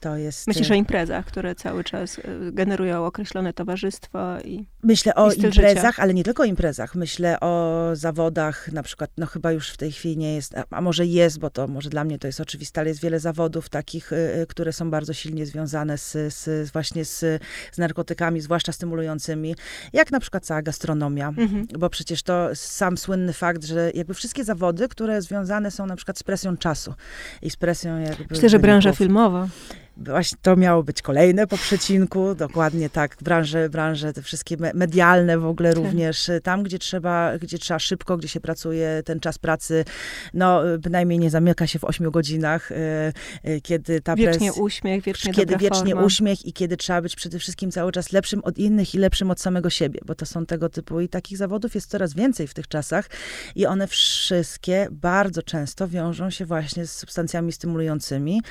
[SPEAKER 1] To jest... Myślisz o imprezach, które cały czas e, generują określone towarzystwo i
[SPEAKER 2] Myślę o
[SPEAKER 1] i
[SPEAKER 2] imprezach,
[SPEAKER 1] życia.
[SPEAKER 2] ale nie tylko o imprezach. Myślę o zawodach, na przykład, no chyba już w tej chwili nie jest, a może jest, bo to może dla mnie to jest oczywiste, ale jest wiele zawodów takich, e, które są bardzo silnie związane z, z właśnie z, z narkotykami, zwłaszcza stymulującymi, jak na przykład cała gastronomia, mhm. bo przecież to sam słynny fakt, że jakby wszystkie zawody, które związane są na przykład z presją czasu i z presją jakby...
[SPEAKER 1] Myślę, że branża filmowa
[SPEAKER 2] właśnie to miało być kolejne po przecinku, dokładnie tak, branże, branże te wszystkie medialne w ogóle tak. również, tam gdzie trzeba, gdzie trzeba szybko, gdzie się pracuje, ten czas pracy, no bynajmniej nie zamyka się w ośmiu godzinach, e, kiedy ta
[SPEAKER 1] Wiecznie pres... uśmiech, wiecznie
[SPEAKER 2] Kiedy wiecznie
[SPEAKER 1] forma.
[SPEAKER 2] uśmiech i kiedy trzeba być przede wszystkim cały czas lepszym od innych i lepszym od samego siebie, bo to są tego typu i takich zawodów jest coraz więcej w tych czasach i one wszystkie bardzo często wiążą się właśnie z substancjami stymulującymi.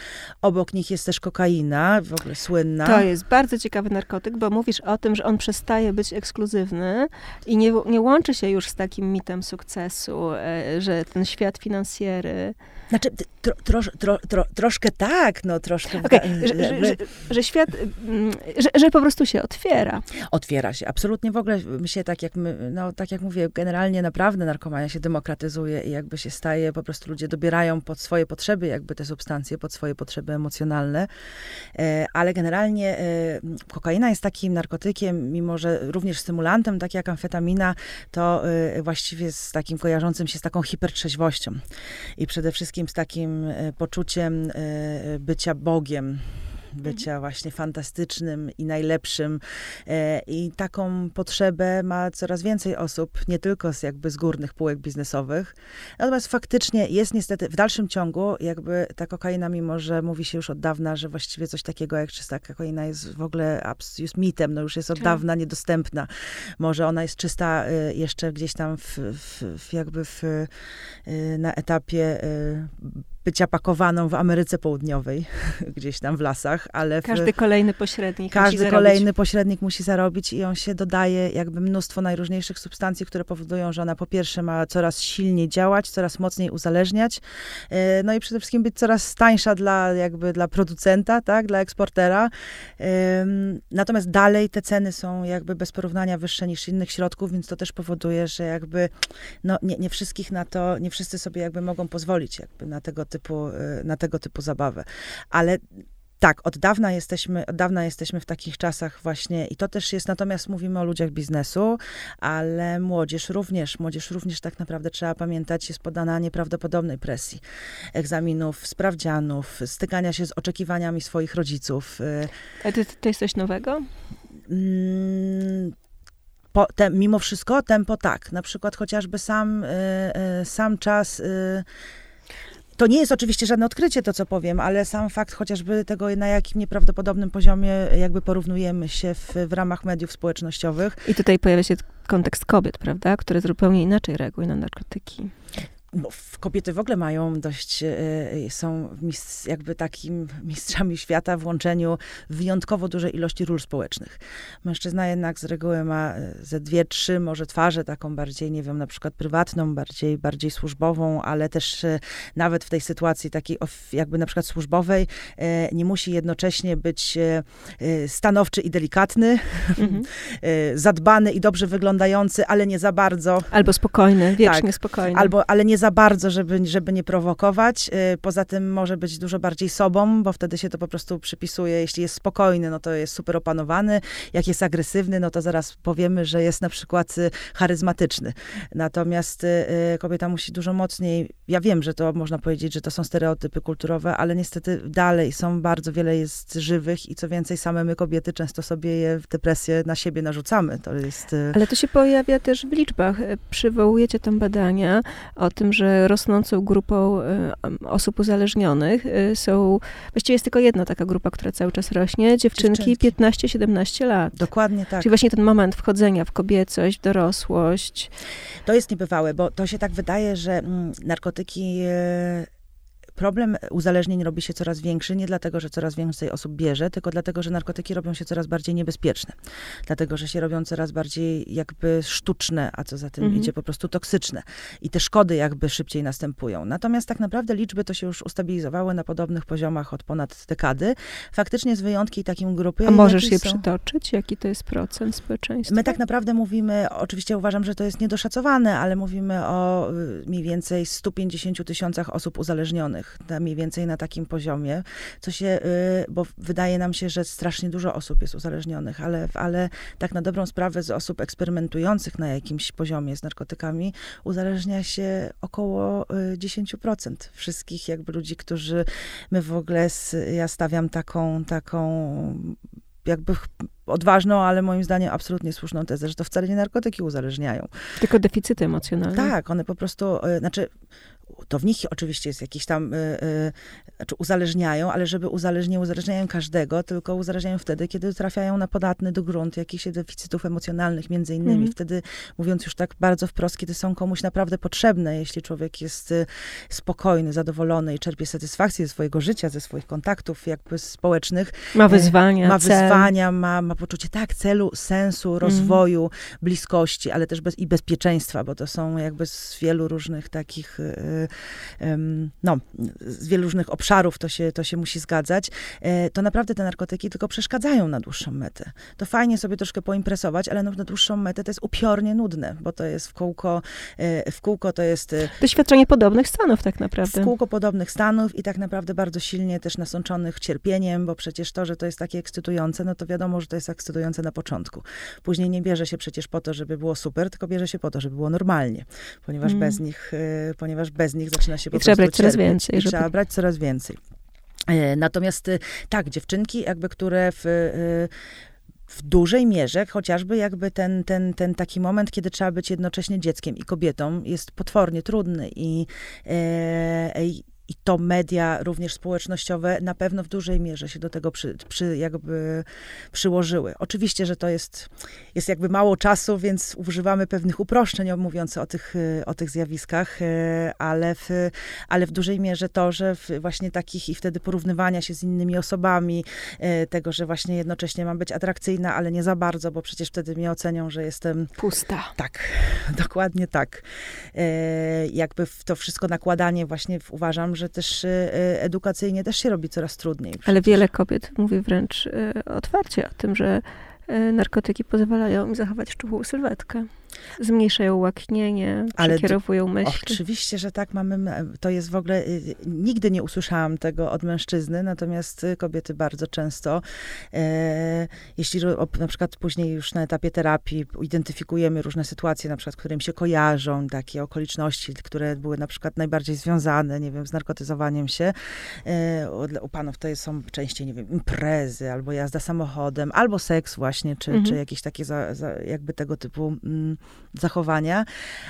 [SPEAKER 2] Obok nich jest też kokaina, kokaina, w ogóle słynna.
[SPEAKER 1] To jest bardzo ciekawy narkotyk, bo mówisz o tym, że on przestaje być ekskluzywny i nie, nie łączy się już z takim mitem sukcesu, e, że ten świat finansjery
[SPEAKER 2] znaczy, tro, tro, tro, tro, troszkę tak, no troszkę.
[SPEAKER 1] Okay, że, że, że, że, świat, mm, że, że po prostu się otwiera.
[SPEAKER 2] Otwiera się, absolutnie w ogóle się tak jak my, no tak jak mówię, generalnie naprawdę narkomania się demokratyzuje i jakby się staje, po prostu ludzie dobierają pod swoje potrzeby jakby te substancje, pod swoje potrzeby emocjonalne, e, ale generalnie e, kokaina jest takim narkotykiem, mimo że również stymulantem, tak jak amfetamina, to e, właściwie z takim kojarzącym się z taką hipertrzeźwością i przede wszystkim wszystkim z takim e, poczuciem e, bycia Bogiem bycia właśnie fantastycznym i najlepszym. E, I taką potrzebę ma coraz więcej osób, nie tylko z jakby z górnych półek biznesowych. Natomiast faktycznie jest niestety w dalszym ciągu jakby ta kokaina, mimo że mówi się już od dawna, że właściwie coś takiego jak czysta kokaina jest w ogóle jest mitem, no już jest od tak. dawna niedostępna. Może ona jest czysta e, jeszcze gdzieś tam w, w, w jakby w, e, na etapie bycia pakowaną w Ameryce Południowej, gdzieś tam w lasach, ale... W,
[SPEAKER 1] każdy kolejny pośrednik
[SPEAKER 2] Każdy
[SPEAKER 1] musi
[SPEAKER 2] kolejny
[SPEAKER 1] zarobić.
[SPEAKER 2] pośrednik musi zarobić i on się dodaje jakby mnóstwo najróżniejszych substancji, które powodują, że ona po pierwsze ma coraz silniej działać, coraz mocniej uzależniać, e, no i przede wszystkim być coraz tańsza dla jakby dla producenta, tak, dla eksportera. Natomiast dalej te ceny są jakby bez porównania wyższe niż innych środków, więc to też powoduje, że jakby no nie, nie wszystkich na to, nie wszyscy sobie jakby mogą pozwolić jakby na tego typu typu, y, na tego typu zabawę. Ale tak, od dawna jesteśmy, od dawna jesteśmy w takich czasach właśnie i to też jest, natomiast mówimy o ludziach biznesu, ale młodzież również, młodzież również tak naprawdę trzeba pamiętać, jest podana nieprawdopodobnej presji egzaminów, sprawdzianów, stykania się z oczekiwaniami swoich rodziców.
[SPEAKER 1] Y. A to, to jest coś nowego? Mm,
[SPEAKER 2] po, te, mimo wszystko tempo tak. Na przykład chociażby sam, y, y, sam czas y, to nie jest oczywiście żadne odkrycie, to co powiem, ale sam fakt chociażby tego, na jakim nieprawdopodobnym poziomie jakby porównujemy się w, w ramach mediów społecznościowych.
[SPEAKER 1] I tutaj pojawia się kontekst kobiet, prawda, które zupełnie inaczej reagują na narkotyki
[SPEAKER 2] bo kobiety w ogóle mają dość, e, są mistrz, jakby takim mistrzami świata w łączeniu wyjątkowo dużej ilości ról społecznych. Mężczyzna jednak z reguły ma e, ze dwie, trzy może twarze, taką bardziej, nie wiem, na przykład prywatną, bardziej, bardziej służbową, ale też e, nawet w tej sytuacji takiej jakby na przykład służbowej nie musi jednocześnie być stanowczy i delikatny, mhm. zadbany i dobrze wyglądający, ale nie za bardzo.
[SPEAKER 1] Albo spokojny, wiecznie tak, spokojny.
[SPEAKER 2] Albo, ale nie za bardzo, żeby, żeby nie prowokować. Y, poza tym może być dużo bardziej sobą, bo wtedy się to po prostu przypisuje. Jeśli jest spokojny, no to jest super opanowany. Jak jest agresywny, no to zaraz powiemy, że jest na przykład y, charyzmatyczny. Natomiast y, kobieta musi dużo mocniej, ja wiem, że to można powiedzieć, że to są stereotypy kulturowe, ale niestety dalej są bardzo wiele jest żywych i co więcej, same my kobiety często sobie je w depresję na siebie narzucamy. To jest...
[SPEAKER 1] Ale to się pojawia też w liczbach. Przywołujecie tam badania o tym, że rosnącą grupą e, osób uzależnionych e, są, właściwie jest tylko jedna taka grupa, która cały czas rośnie, dziewczynki, dziewczynki. 15-17 lat.
[SPEAKER 2] Dokładnie tak.
[SPEAKER 1] Czyli właśnie ten moment wchodzenia w kobiecość, w dorosłość.
[SPEAKER 2] To jest niebywałe, bo to się tak wydaje, że mm, narkotyki problem uzależnień robi się coraz większy, nie dlatego, że coraz więcej osób bierze, tylko dlatego, że narkotyki robią się coraz bardziej niebezpieczne. Dlatego, że się robią coraz bardziej jakby sztuczne, a co za tym mhm. idzie, po prostu toksyczne. I te szkody jakby szybciej następują. Natomiast tak naprawdę liczby to się już ustabilizowały na podobnych poziomach od ponad dekady. Faktycznie z wyjątki takim grupy.
[SPEAKER 1] A możesz je są... przytoczyć? Jaki to jest procent społeczeństwa?
[SPEAKER 2] My tak naprawdę mówimy, oczywiście uważam, że to jest niedoszacowane, ale mówimy o y, mniej więcej 150 tysiącach osób uzależnionych na mniej więcej na takim poziomie, co się, y, bo wydaje nam się, że strasznie dużo osób jest uzależnionych, ale, ale tak na dobrą sprawę z osób eksperymentujących na jakimś poziomie z narkotykami uzależnia się około 10% y, wszystkich jakby ludzi, którzy my w ogóle, ja stawiam taką, taką jakby odważną, ale moim zdaniem absolutnie słuszną tezę, że to wcale nie narkotyki uzależniają.
[SPEAKER 1] Tylko deficyty emocjonalne.
[SPEAKER 2] Tak, one po prostu, y, znaczy to w nich oczywiście jest jakiś tam, y, y, znaczy uzależniają, ale żeby uzależnić, uzależniają każdego, tylko uzależniają wtedy, kiedy trafiają na podatny do gruntu jakichś deficytów emocjonalnych między innymi. Mhm. Wtedy, mówiąc już tak bardzo wprost, kiedy są komuś naprawdę potrzebne, jeśli człowiek jest y, spokojny, zadowolony i czerpie satysfakcję ze swojego życia, ze swoich kontaktów jakby społecznych.
[SPEAKER 1] Ma e, wyzwania,
[SPEAKER 2] Ma wyzwania, ma, ma poczucie tak, celu, sensu, mhm. rozwoju, mhm. bliskości, ale też bez, i bezpieczeństwa, bo to są jakby z wielu różnych takich no, z wielu różnych obszarów to się, to się musi zgadzać, e, to naprawdę te narkotyki tylko przeszkadzają na dłuższą metę. To fajnie sobie troszkę poimpresować, ale no, na dłuższą metę to jest upiornie nudne, bo to jest w kółko, e, w kółko to jest... E,
[SPEAKER 1] Doświadczenie podobnych stanów tak naprawdę.
[SPEAKER 2] W kółko podobnych stanów i tak naprawdę bardzo silnie też nasączonych cierpieniem, bo przecież to, że to jest takie ekscytujące, no to wiadomo, że to jest ekscytujące na początku. Później nie bierze się przecież po to, żeby było super, tylko bierze się po to, żeby było normalnie, ponieważ mm. bez nich, ponieważ bez nich zaczyna się po I
[SPEAKER 1] trzeba brać coraz więcej.
[SPEAKER 2] I żeby... Trzeba brać coraz więcej. E, natomiast e, tak, dziewczynki jakby, które w e, w dużej mierze, chociażby jakby ten, ten, ten taki moment, kiedy trzeba być jednocześnie dzieckiem i kobietą, jest potwornie trudny i, e, i to media, również społecznościowe, na pewno w dużej mierze się do tego przy, przy, jakby przyłożyły. Oczywiście, że to jest, jest jakby mało czasu, więc używamy pewnych uproszczeń, mówiąc o tych, o tych zjawiskach, e, ale w, ale w dużej mierze to, że właśnie takich i wtedy porównywania się z innymi osobami, e, tego, że właśnie jednocześnie mam być atrakcyjna, ale nie za bardzo, bo przecież wtedy mnie ocenią, że jestem...
[SPEAKER 1] Pusta.
[SPEAKER 2] Tak, dokładnie tak. E, jakby to wszystko nakładanie właśnie uważam, że też y, y, edukacyjnie też się robi coraz trudniej.
[SPEAKER 1] Przecież. Ale wiele kobiet mówi wręcz y, otwarcie o tym, że narkotyki pozwalają im zachować szczupłą sylwetkę zmniejszają łaknienie, Ale przekierowują myśli.
[SPEAKER 2] Oczywiście, że tak mamy. To jest w ogóle. Y, nigdy nie usłyszałam tego od mężczyzny, natomiast kobiety bardzo często, e, jeśli na przykład później już na etapie terapii identyfikujemy różne sytuacje, na przykład, które im się kojarzą, takie okoliczności, które były na przykład najbardziej związane, nie wiem, z narkotyzowaniem się. E, u, u panów to są częściej, nie wiem, imprezy, albo jazda samochodem, albo seks właśnie, czy, mhm. czy jakieś takie za, za, jakby tego typu mm, zachowania,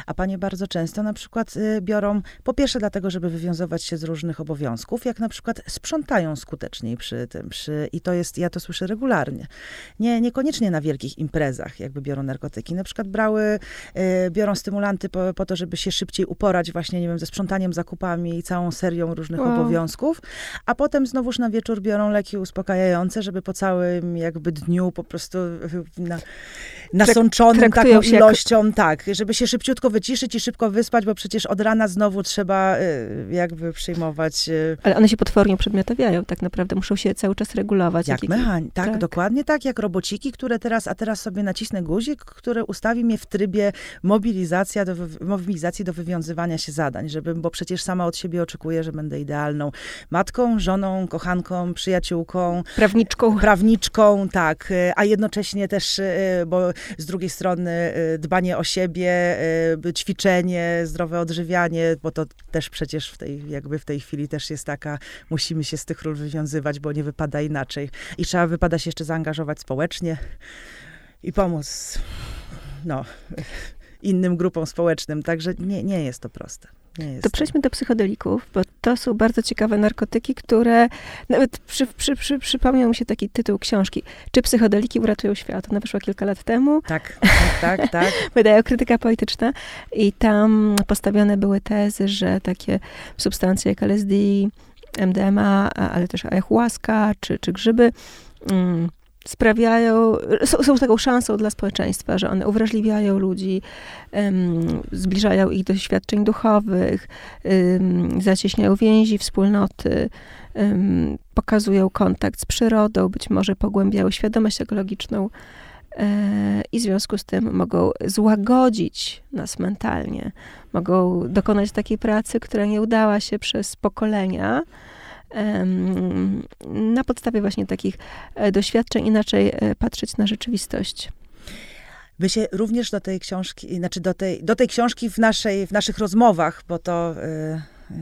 [SPEAKER 2] a panie bardzo często na przykład y, biorą, po pierwsze dlatego, żeby wywiązywać się z różnych obowiązków, jak na przykład sprzątają skuteczniej przy tym, przy, i to jest, ja to słyszę regularnie. Nie, niekoniecznie na wielkich imprezach jakby biorą narkotyki, na przykład brały, y, biorą stymulanty po, po to, żeby się szybciej uporać właśnie, nie wiem, ze sprzątaniem, zakupami i całą serią różnych wow. obowiązków, a potem znowuż na wieczór biorą leki uspokajające, żeby po całym jakby dniu po prostu na, nasączonym taką ilością ilością, tak, żeby się szybciutko wyciszyć i szybko wyspać, bo przecież od rana znowu trzeba y, jakby przyjmować. Y,
[SPEAKER 1] Ale one się potwornie przedmiotawiają, tak naprawdę, muszą się cały czas regulować.
[SPEAKER 2] Jak, jak mechanik, tak, tak, dokładnie tak, jak robociki, które teraz, a teraz sobie nacisnę guzik, który ustawi mnie w trybie mobilizacja do, mobilizacji do wywiązywania się zadań, żeby, bo przecież sama od siebie oczekuję, że będę idealną matką, żoną, kochanką, przyjaciółką.
[SPEAKER 1] Prawniczką.
[SPEAKER 2] Prawniczką, tak, y, a jednocześnie też, bo z drugiej strony dbanie o siebie, y, ćwiczenie, zdrowe odżywianie, bo to też przecież w tej, jakby w tej chwili też jest taka, musimy się z tych ról wywiązywać, bo nie wypada inaczej. I trzeba, wypada się jeszcze zaangażować społecznie i pomóc, no, innym grupom społecznym. Także nie, nie jest to proste.
[SPEAKER 1] To przejdźmy do psychodelików, bo to są bardzo ciekawe narkotyki, które nawet przy, przy, przy, przypomniał mi się taki tytuł książki. Czy psychodeliki uratują świat? Ona wyszła kilka lat temu.
[SPEAKER 2] Tak, tak, tak.
[SPEAKER 1] Wydaje krytyka polityczna i tam postawione były tezy, że takie substancje jak LSD, MDMA, ale też ayahuasca czy, czy grzyby mm, sprawiają, są, są taką szansą dla społeczeństwa, że one uwrażliwiają ludzi, um, zbliżają ich do doświadczeń duchowych, um, zacieśniają więzi, wspólnoty, um, pokazują kontakt z przyrodą, być może pogłębiają świadomość ekologiczną e, i w związku z tym mogą złagodzić nas mentalnie, mogą dokonać takiej pracy, która nie udała się przez pokolenia, na podstawie właśnie takich e, doświadczeń inaczej e, patrzeć na rzeczywistość.
[SPEAKER 2] Wy się również do tej książki, znaczy do tej, do tej książki w, naszej, w naszych rozmowach, bo to...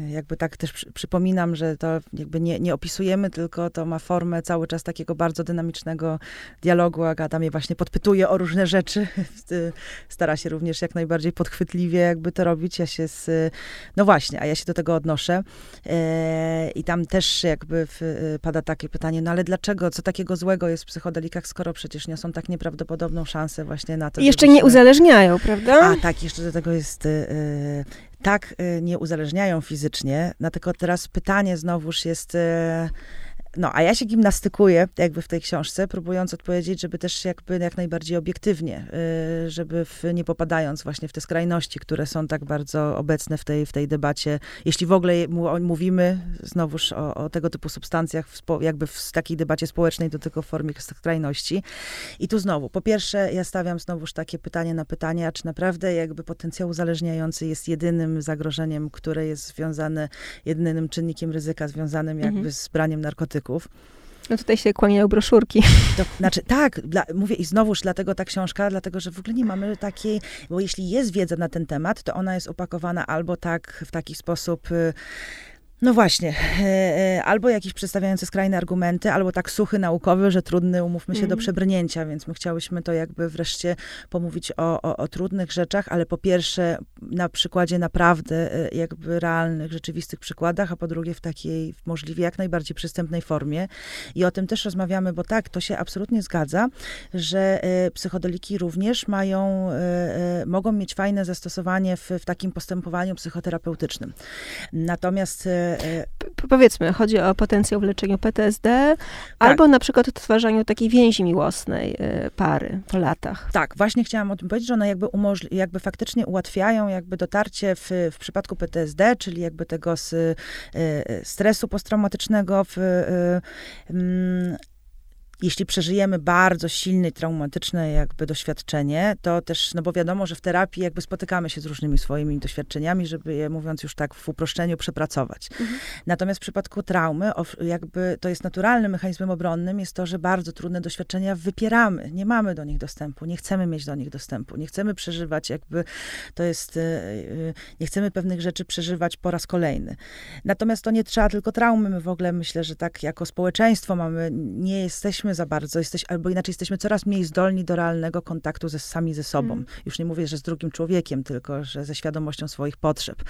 [SPEAKER 2] Jakby tak też przypominam, że to jakby nie, nie opisujemy, tylko to ma formę cały czas takiego bardzo dynamicznego dialogu. Agata mnie właśnie podpytuje o różne rzeczy. Stara się również jak najbardziej podchwytliwie jakby to robić. Ja się z, no właśnie, a ja się do tego odnoszę. E, I tam też jakby w, pada takie pytanie, no ale dlaczego, co takiego złego jest w psychodelikach, skoro przecież niosą tak nieprawdopodobną szansę właśnie na to,
[SPEAKER 1] jeszcze nie uzależniają, prawda?
[SPEAKER 2] A tak, jeszcze do tego jest e, tak y, nie uzależniają fizycznie, no tylko teraz pytanie znowuż jest, y, no, a ja się gimnastykuję jakby w tej książce, próbując odpowiedzieć, żeby też jakby jak najbardziej obiektywnie, y, żeby w, nie popadając właśnie w te skrajności, które są tak bardzo obecne w tej, w tej debacie. Jeśli w ogóle mówimy znowuż o, o tego typu substancjach, w jakby w takiej debacie społecznej, do tego w formie skrajności. I tu znowu, po pierwsze, ja stawiam znowuż takie pytanie na pytanie, a czy naprawdę jakby potencjał uzależniający jest jedynym zagrożeniem, które jest związane, jedynym czynnikiem ryzyka związanym jakby mhm. z braniem narkotyków
[SPEAKER 1] no tutaj się kłaniają broszurki.
[SPEAKER 2] To, znaczy, tak, dla, mówię i znowuż dlatego ta książka, dlatego że w ogóle nie mamy takiej, bo jeśli jest wiedza na ten temat, to ona jest opakowana albo tak, w taki sposób. No właśnie, e, e, albo jakieś przedstawiające skrajne argumenty, albo tak suchy naukowy, że trudny, umówmy się, mm. do mhm. przebrnięcia, więc my chciałyśmy to jakby wreszcie pomówić o, o, o, trudnych rzeczach, ale po pierwsze na przykładzie naprawdę e, jakby realnych, rzeczywistych przykładach, a po drugie w takiej możliwie jak najbardziej przystępnej formie. I o tym też rozmawiamy, bo tak, to się absolutnie zgadza, że psychodeliki również mają, mogą mieć fajne zastosowanie w, w takim postępowaniu psychoterapeutycznym. Natomiast
[SPEAKER 1] powiedzmy, chodzi o potencjał w leczeniu PTSD, tak. albo na przykład odtwarzaniu takiej więzi miłosnej y, pary po latach.
[SPEAKER 2] Tak, właśnie chciałam o tym powiedzieć, że one jakby, jakby faktycznie ułatwiają jakby dotarcie w, w przypadku PTSD, czyli jakby tego z, y, stresu posttraumatycznego w, y, mm, jeśli przeżyjemy bardzo silne, traumatyczne jakby doświadczenie, to też, no bo wiadomo, że w terapii jakby spotykamy się z różnymi swoimi doświadczeniami, żeby je, mówiąc już tak w uproszczeniu, przepracować. Mhm. Natomiast w przypadku traumy, jakby to jest naturalnym mechanizmem obronnym, jest to, że bardzo trudne doświadczenia wypieramy. Nie mamy do nich dostępu, nie chcemy mieć do nich dostępu, nie chcemy przeżywać jakby, to jest, e, e, nie chcemy pewnych rzeczy przeżywać po raz kolejny. Natomiast to nie trzeba tylko traumy. My w ogóle myślę, że tak jako społeczeństwo mamy, nie jesteśmy jesteśmy za bardzo, jesteś, albo inaczej jesteśmy coraz mniej zdolni do realnego kontaktu ze sami ze sobą. Mm. Już nie mówię, że z drugim człowiekiem, tylko że ze świadomością swoich potrzeb.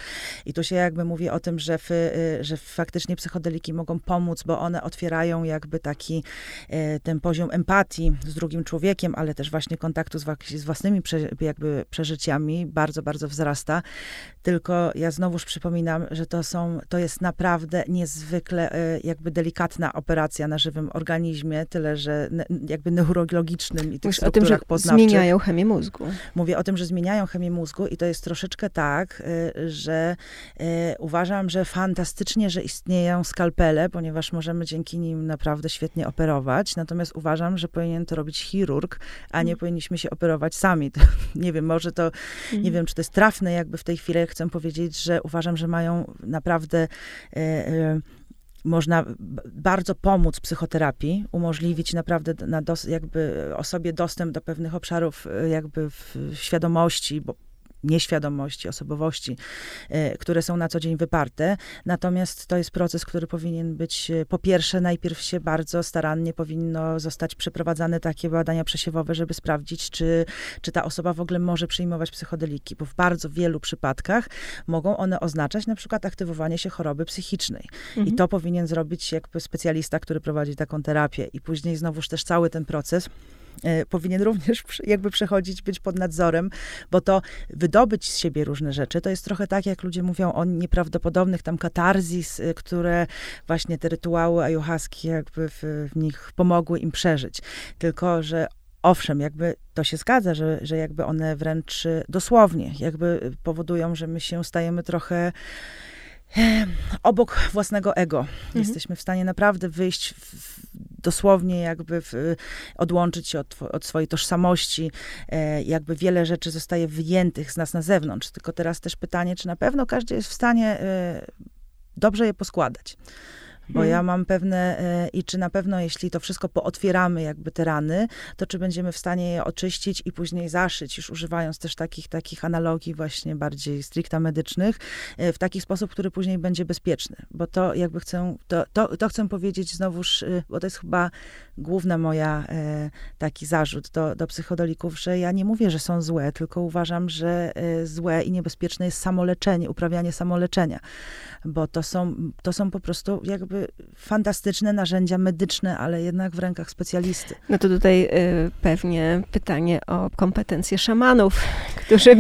[SPEAKER 2] I tu się jakby mówi o tym, że, w, y, że faktycznie psychodeliki mogą pomóc, bo one otwierają jakby taki y, ten poziom empatii z drugim człowiekiem, ale też właśnie kontaktu z, z własnymi prze, jakby przeżyciami bardzo, bardzo wzrasta. Tylko ja znowuż przypominam, że to są, to jest naprawdę niezwykle y, jakby delikatna operacja na żywym organizmie, tyle tyle, że jakby neurologicznym i tych Mówisz o tym, że
[SPEAKER 1] poznawczych. zmieniają chemię mózgu.
[SPEAKER 2] Mówię o tym, że zmieniają chemię mózgu i to jest troszeczkę tak, y, że y, uważam, że fantastycznie, że istnieją skalpele, ponieważ możemy dzięki nim naprawdę świetnie operować, natomiast uważam, że powinien to robić chirurg, a nie mm. powinniśmy się operować sami. To, nie wiem, może to, mm. nie wiem, czy to jest trafne jakby w tej chwili, chcę powiedzieć, że uważam, że mają naprawdę y, można bardzo pomóc psychoterapii, umożliwić naprawdę na dos, jakby osobie dostęp do pewnych obszarów e, jakby świadomości, bo nieświadomości, osobowości, e, które są na co dzień wyparte. Natomiast to jest proces, który powinien być, e, po pierwsze, najpierw się bardzo starannie powinno zostać przeprowadzane takie badania przesiewowe, żeby sprawdzić, czy, czy ta osoba w ogóle może przyjmować psychodeliki, bo w bardzo wielu przypadkach mogą one oznaczać na przykład aktywowanie się choroby psychicznej. Mhm. I to powinien zrobić jakby specjalista, który prowadzi taką terapię. I później znowuż też cały ten proces powinien również jakby przechodzić, być pod nadzorem, bo to wydobyć z siebie różne rzeczy, to jest trochę tak, jak ludzie mówią o nieprawdopodobnych tam katarzis, e, które właśnie te rytuały ayahuaski jakby w, w nich pomogły im przeżyć. Tylko, że owszem, jakby to się zgadza, że, że jakby one wręcz dosłownie jakby powodują, że my się stajemy trochę obok własnego ego. Mhm. Jesteśmy w stanie naprawdę wyjść w, dosłownie jakby w, odłączyć się od, od, swojej tożsamości. E, jakby wiele rzeczy zostaje wyjętych z nas na zewnątrz. Tylko teraz też pytanie, czy na pewno każdy jest w stanie e, dobrze je poskładać. Bo ja mam pewne, e, i czy na pewno, jeśli to wszystko pootwieramy, jakby te rany, to czy będziemy w stanie je oczyścić i później zaszyć, już używając też takich, takich analogii właśnie bardziej stricte medycznych, e, w taki sposób, który później będzie bezpieczny. Bo to jakby chcę, to, to, to chcę powiedzieć znowuż, e, bo to jest chyba główna moja taki zarzut do, do psychodelików, że ja nie mówię, że są złe, tylko uważam, że złe i niebezpieczne jest samoleczenie, uprawianie samoleczenia. Bo to są, to są po prostu jakby jakby fantastyczne narzędzia medyczne, ale jednak w rękach specjalisty.
[SPEAKER 1] No to tutaj y, pewnie pytanie o kompetencje szamanów, którzy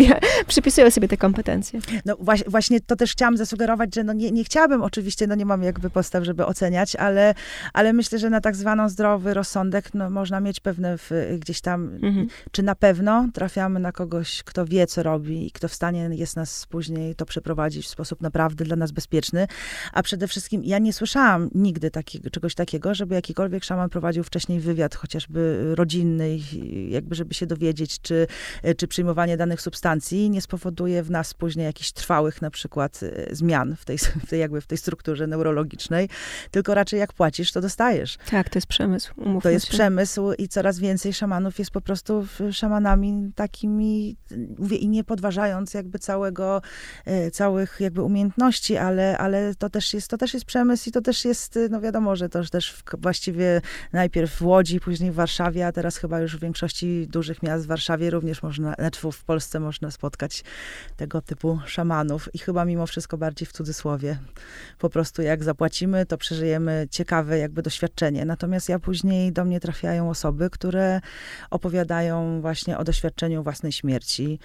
[SPEAKER 1] przypisują sobie te kompetencje.
[SPEAKER 2] No właśnie, właśnie to też chciałam zasugerować, że no nie, nie chciałabym oczywiście, no nie mam jakby postaw, żeby oceniać, ale, ale myślę, że na tak zwaną zdrowy rozsądek no, można mieć pewne w, gdzieś tam, mhm. czy na pewno trafiamy na kogoś, kto wie, co robi i kto w stanie jest nas później to przeprowadzić w sposób naprawdę dla nas bezpieczny, a przede wszystkim ja nie słyszałam słyszałam nigdy takiego, czegoś takiego, żeby jakikolwiek szaman prowadził wcześniej wywiad, chociażby rodzinny, jakby żeby się dowiedzieć, czy, czy przyjmowanie danych substancji nie spowoduje w nas później jakichś trwałych na przykład e, zmian w tej, w tej jakby w tej strukturze neurologicznej, tylko raczej jak płacisz, to dostajesz.
[SPEAKER 1] Tak, to jest przemysł.
[SPEAKER 2] To jest się. przemysł i coraz więcej szamanów jest po prostu szamanami takimi, mówię, i nie podważając jakby całego, e, całych jakby umiejętności, ale, ale to też jest, to też jest przemysł i to też jest, no wiadomo, że to też w, właściwie najpierw w Łodzi, później w Warszawie, a teraz chyba już w większości dużych miast w Warszawie również można, znaczy w Polsce można spotkać tego typu szamanów i chyba mimo wszystko bardziej w cudzysłowie. Po prostu jak zapłacimy, to przeżyjemy ciekawe jakby doświadczenie. Natomiast ja później do mnie trafiają osoby, które opowiadają właśnie o doświadczeniu własnej śmierci,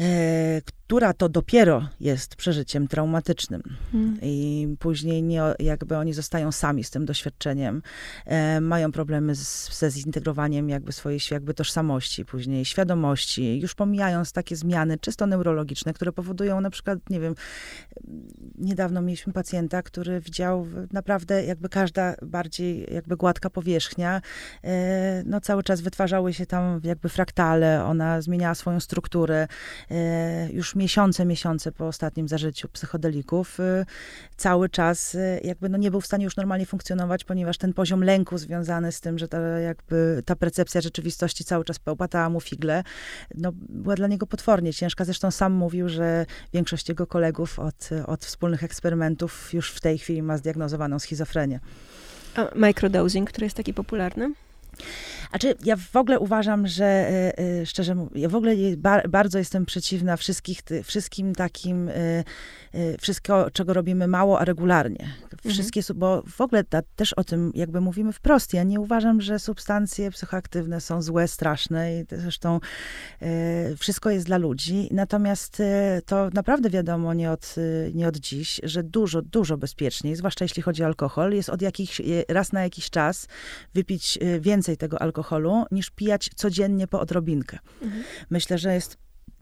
[SPEAKER 2] E, która to dopiero jest przeżyciem traumatycznym. Hmm. I później nie, jakby oni zostają sami z tym doświadczeniem, e, mają problemy z, ze zintegrowaniem jakby swojej jakby tożsamości, później świadomości, już pomijając takie zmiany czysto neurologiczne, które powodują na przykład, nie wiem, niedawno mieliśmy pacjenta, który widział naprawdę jakby każda bardziej jakby gładka powierzchnia, e, no cały czas wytwarzały się tam jakby fraktale, ona zmieniała swoją strukturę, E, już miesiące, miesiące po ostatnim zażyciu psychodelików, e, cały czas e, jakby no nie był w stanie już normalnie funkcjonować, ponieważ ten poziom lęku związany z tym, że ta, jakby ta percepcja rzeczywistości cały czas pełpatała mu figle, no była dla niego potwornie ciężka. Zresztą sam mówił, że większość jego kolegów od, od wspólnych eksperymentów już w tej chwili ma zdiagnozowaną schizofrenię.
[SPEAKER 1] A microdosing, który jest taki popularny?
[SPEAKER 2] Znaczy, ja w ogóle uważam, że e, e, szczerze mówiąc, ja w ogóle bardzo jestem przeciwna wszystkich, wszystkim takim, e, wszystko, czego robimy mało, a regularnie. Mhm. Wszystkie, mhm. bo w ogóle ta, też o tym jakby mówimy wprost. Ja nie uważam, że substancje psychoaktywne są złe, straszne i zresztą wszystko jest dla ludzi. Natomiast to naprawdę wiadomo nie od, nie od dziś, że dużo, dużo bezpieczniej, zwłaszcza jeśli chodzi o alkohol, jest od jakichś, raz na jakiś czas wypić więcej tego alkoholu, alkoholu, niż pijać codziennie po odrobinkę. Mhm. Myślę, że jest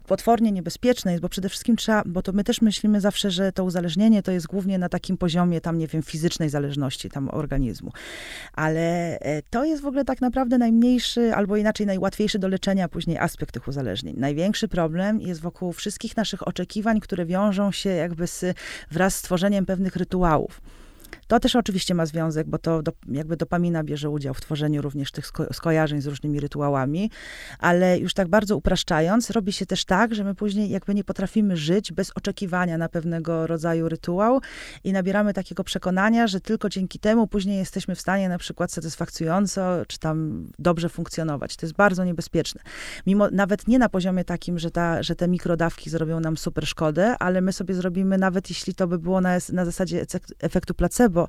[SPEAKER 2] potwornie niebezpieczne jest, bo przede wszystkim trzeba, bo to my też myślimy zawsze, że to uzależnienie to jest głównie na takim poziomie tam, nie wiem, fizycznej zależności tam organizmu. Ale e, to jest w ogóle tak naprawdę najmniejszy, albo inaczej najłatwiejszy do leczenia później aspekt tych uzależnień. Największy problem jest wokół wszystkich naszych oczekiwań, które wiążą się jakby z, wraz z tworzeniem pewnych rytuałów. To też oczywiście ma związek, bo to do, jakby dopamina bierze udział w tworzeniu również tych sko skojarzeń z różnymi rytuałami, ale już tak bardzo upraszczając, robi się też tak, że my później jakby nie potrafimy żyć bez oczekiwania na pewnego rodzaju rytuał i nabieramy takiego przekonania, że tylko dzięki temu później jesteśmy w stanie na przykład satysfakcjonująco, czy tam dobrze funkcjonować. To jest bardzo niebezpieczne. Mimo, nawet nie na poziomie takim, że, ta, że te mikrodawki zrobią nam super szkodę, ale my sobie zrobimy, nawet jeśli to by było na, na zasadzie efektu placebo,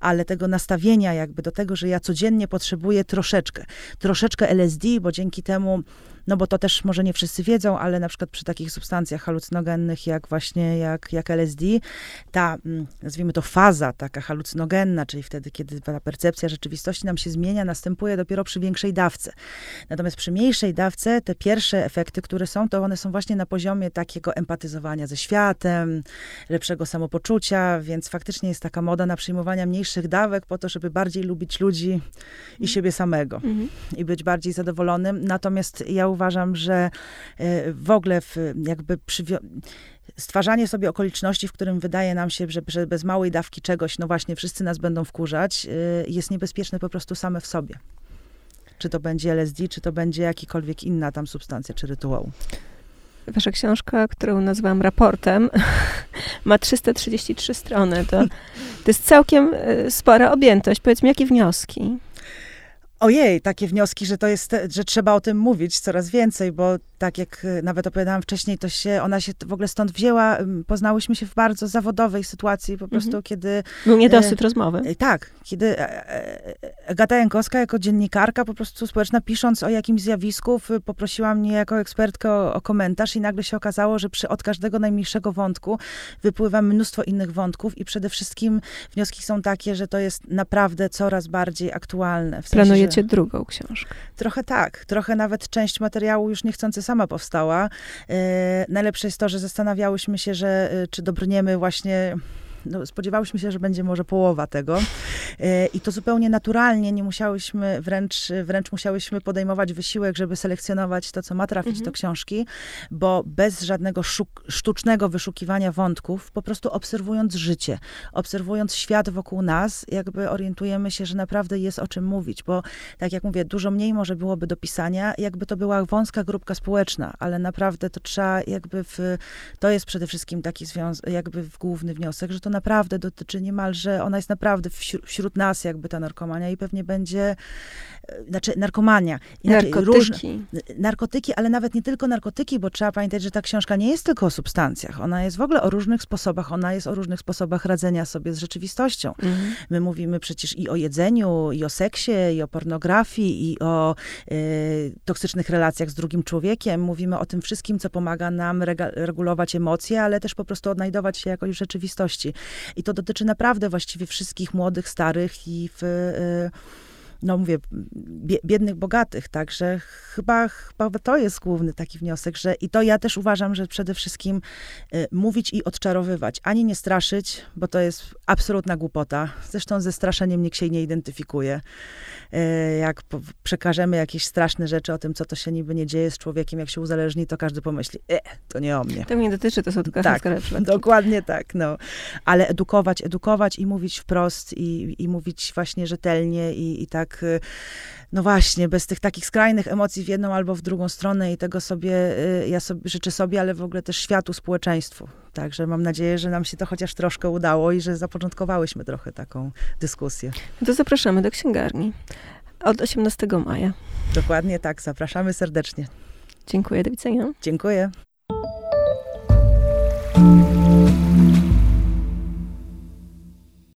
[SPEAKER 2] ale tego nastawienia jakby do tego, że ja codziennie potrzebuję troszeczkę, troszeczkę LSD, bo dzięki temu no bo to też może nie wszyscy wiedzą, ale na przykład przy takich substancjach halucynogennych, jak właśnie jak, jak LSD, ta, mm, nazwijmy to faza taka halucynogenna, czyli wtedy, kiedy ta percepcja rzeczywistości nam się zmienia, następuje dopiero przy większej dawce. Natomiast przy mniejszej dawce te pierwsze efekty, które są, to one są właśnie na poziomie takiego empatyzowania ze światem, lepszego samopoczucia, więc faktycznie jest taka moda na przyjmowania mniejszych dawek po to, żeby bardziej lubić ludzi i mhm. siebie samego mhm. i być bardziej zadowolonym. Natomiast ja uważam, że e, w ogóle w, jakby stwarzanie sobie okoliczności, w którym wydaje nam się, że, że, bez małej dawki czegoś, no właśnie, wszyscy nas będą wkurzać, e, jest niebezpieczne po prostu same w sobie. Czy to będzie LSD, czy to będzie jakikolwiek inna tam substancja, czy rytuał.
[SPEAKER 1] Wasza książka, którą nazwałam raportem, ma 333 strony. To, to jest całkiem e, spora objętość. Powiedz mi, jakie wnioski?
[SPEAKER 2] Ojej, takie wnioski, że to jest, że trzeba o tym mówić coraz więcej, bo tak jak e, nawet opowiadałam wcześniej, to się, ona się w ogóle stąd wzięła. Poznałyśmy się w bardzo zawodowej sytuacji, po prostu mhm. kiedy...
[SPEAKER 1] Był niedosyt e, rozmowy.
[SPEAKER 2] E, tak, kiedy e, e, Agata Jankowska jako dziennikarka po prostu społeczna, pisząc o jakimś zjawisku, poprosiła mnie jako ekspertkę o, o, komentarz i nagle się okazało, że przy, od każdego najmniejszego wątku wypływa mnóstwo innych wątków i przede wszystkim wnioski są takie, że to jest naprawdę coraz bardziej aktualne.
[SPEAKER 1] W sensie, Planujecie drugą książkę?
[SPEAKER 2] Trochę tak. Trochę nawet część materiału już niechcący sama powstała. E, najlepsze jest to, że zastanawiałyśmy się, że e, czy dobrniemy właśnie no, spodziewałyśmy się, że będzie może połowa tego. E, I to zupełnie naturalnie, nie musiałyśmy, wręcz, wręcz musiałyśmy podejmować wysiłek, żeby selekcjonować to, co ma trafić mhm. do książki, bo bez żadnego szuk, sztucznego wyszukiwania wątków, po prostu obserwując życie, obserwując świat wokół nas, jakby orientujemy się, że naprawdę jest o czym mówić, bo tak jak mówię, dużo mniej może byłoby do pisania, jakby to była wąska grupka społeczna, ale naprawdę to trzeba jakby w, to jest przede wszystkim taki związek, jakby główny wniosek, że to naprawdę dotyczy niemalże, ona jest naprawdę wśród, wśród nas jakby ta narkomania i pewnie będzie, e, znaczy narkomania.
[SPEAKER 1] Inaczej, narkotyki.
[SPEAKER 2] narkotyki, ale nawet nie tylko narkotyki, bo trzeba pamiętać, że ta książka nie jest tylko o substancjach. Ona jest w ogóle o różnych sposobach, ona jest o różnych sposobach radzenia sobie z rzeczywistością. Mhm. My mówimy przecież i o jedzeniu, i o seksie, i o pornografii, i o y, toksycznych relacjach z drugim człowiekiem. Mówimy o tym wszystkim, co pomaga nam regulować emocje, ale też po prostu odnajdować się jakoś w rzeczywistości. I to dotyczy naprawdę właściwie wszystkich młodych, starych i w y, no mówię, biednych, bogatych, także chyba, chyba to jest główny taki wniosek, że i to ja też uważam, że przede wszystkim y, mówić i odczarowywać, ani nie straszyć, bo to jest absolutna głupota. Zresztą ze straszeniem nikt się nie identyfikuje. Y, jak przekażemy jakieś straszne rzeczy o tym, co to się niby nie dzieje z człowiekiem, jak się uzależni, to każdy pomyśli, e, to nie o mnie.
[SPEAKER 1] To mnie dotyczy, to są tylko
[SPEAKER 2] tak, dokładnie tak, no. Ale edukować, edukować i mówić wprost i, i mówić właśnie rzetelnie i, i tak Y, no właśnie, bez tych takich skrajnych emocji w jedną albo w drugą stronę i tego sobie, y, ja sobie życzę sobie, ale w ogóle też światu, społeczeństwu. Także mam nadzieję, że nam się to chociaż troszkę udało i że zapoczątkowałyśmy trochę taką dyskusję.
[SPEAKER 1] To zapraszamy do księgarni od 18 maja.
[SPEAKER 2] Dokładnie tak, zapraszamy serdecznie.
[SPEAKER 1] Dziękuję, do widzenia.
[SPEAKER 2] Dziękuję.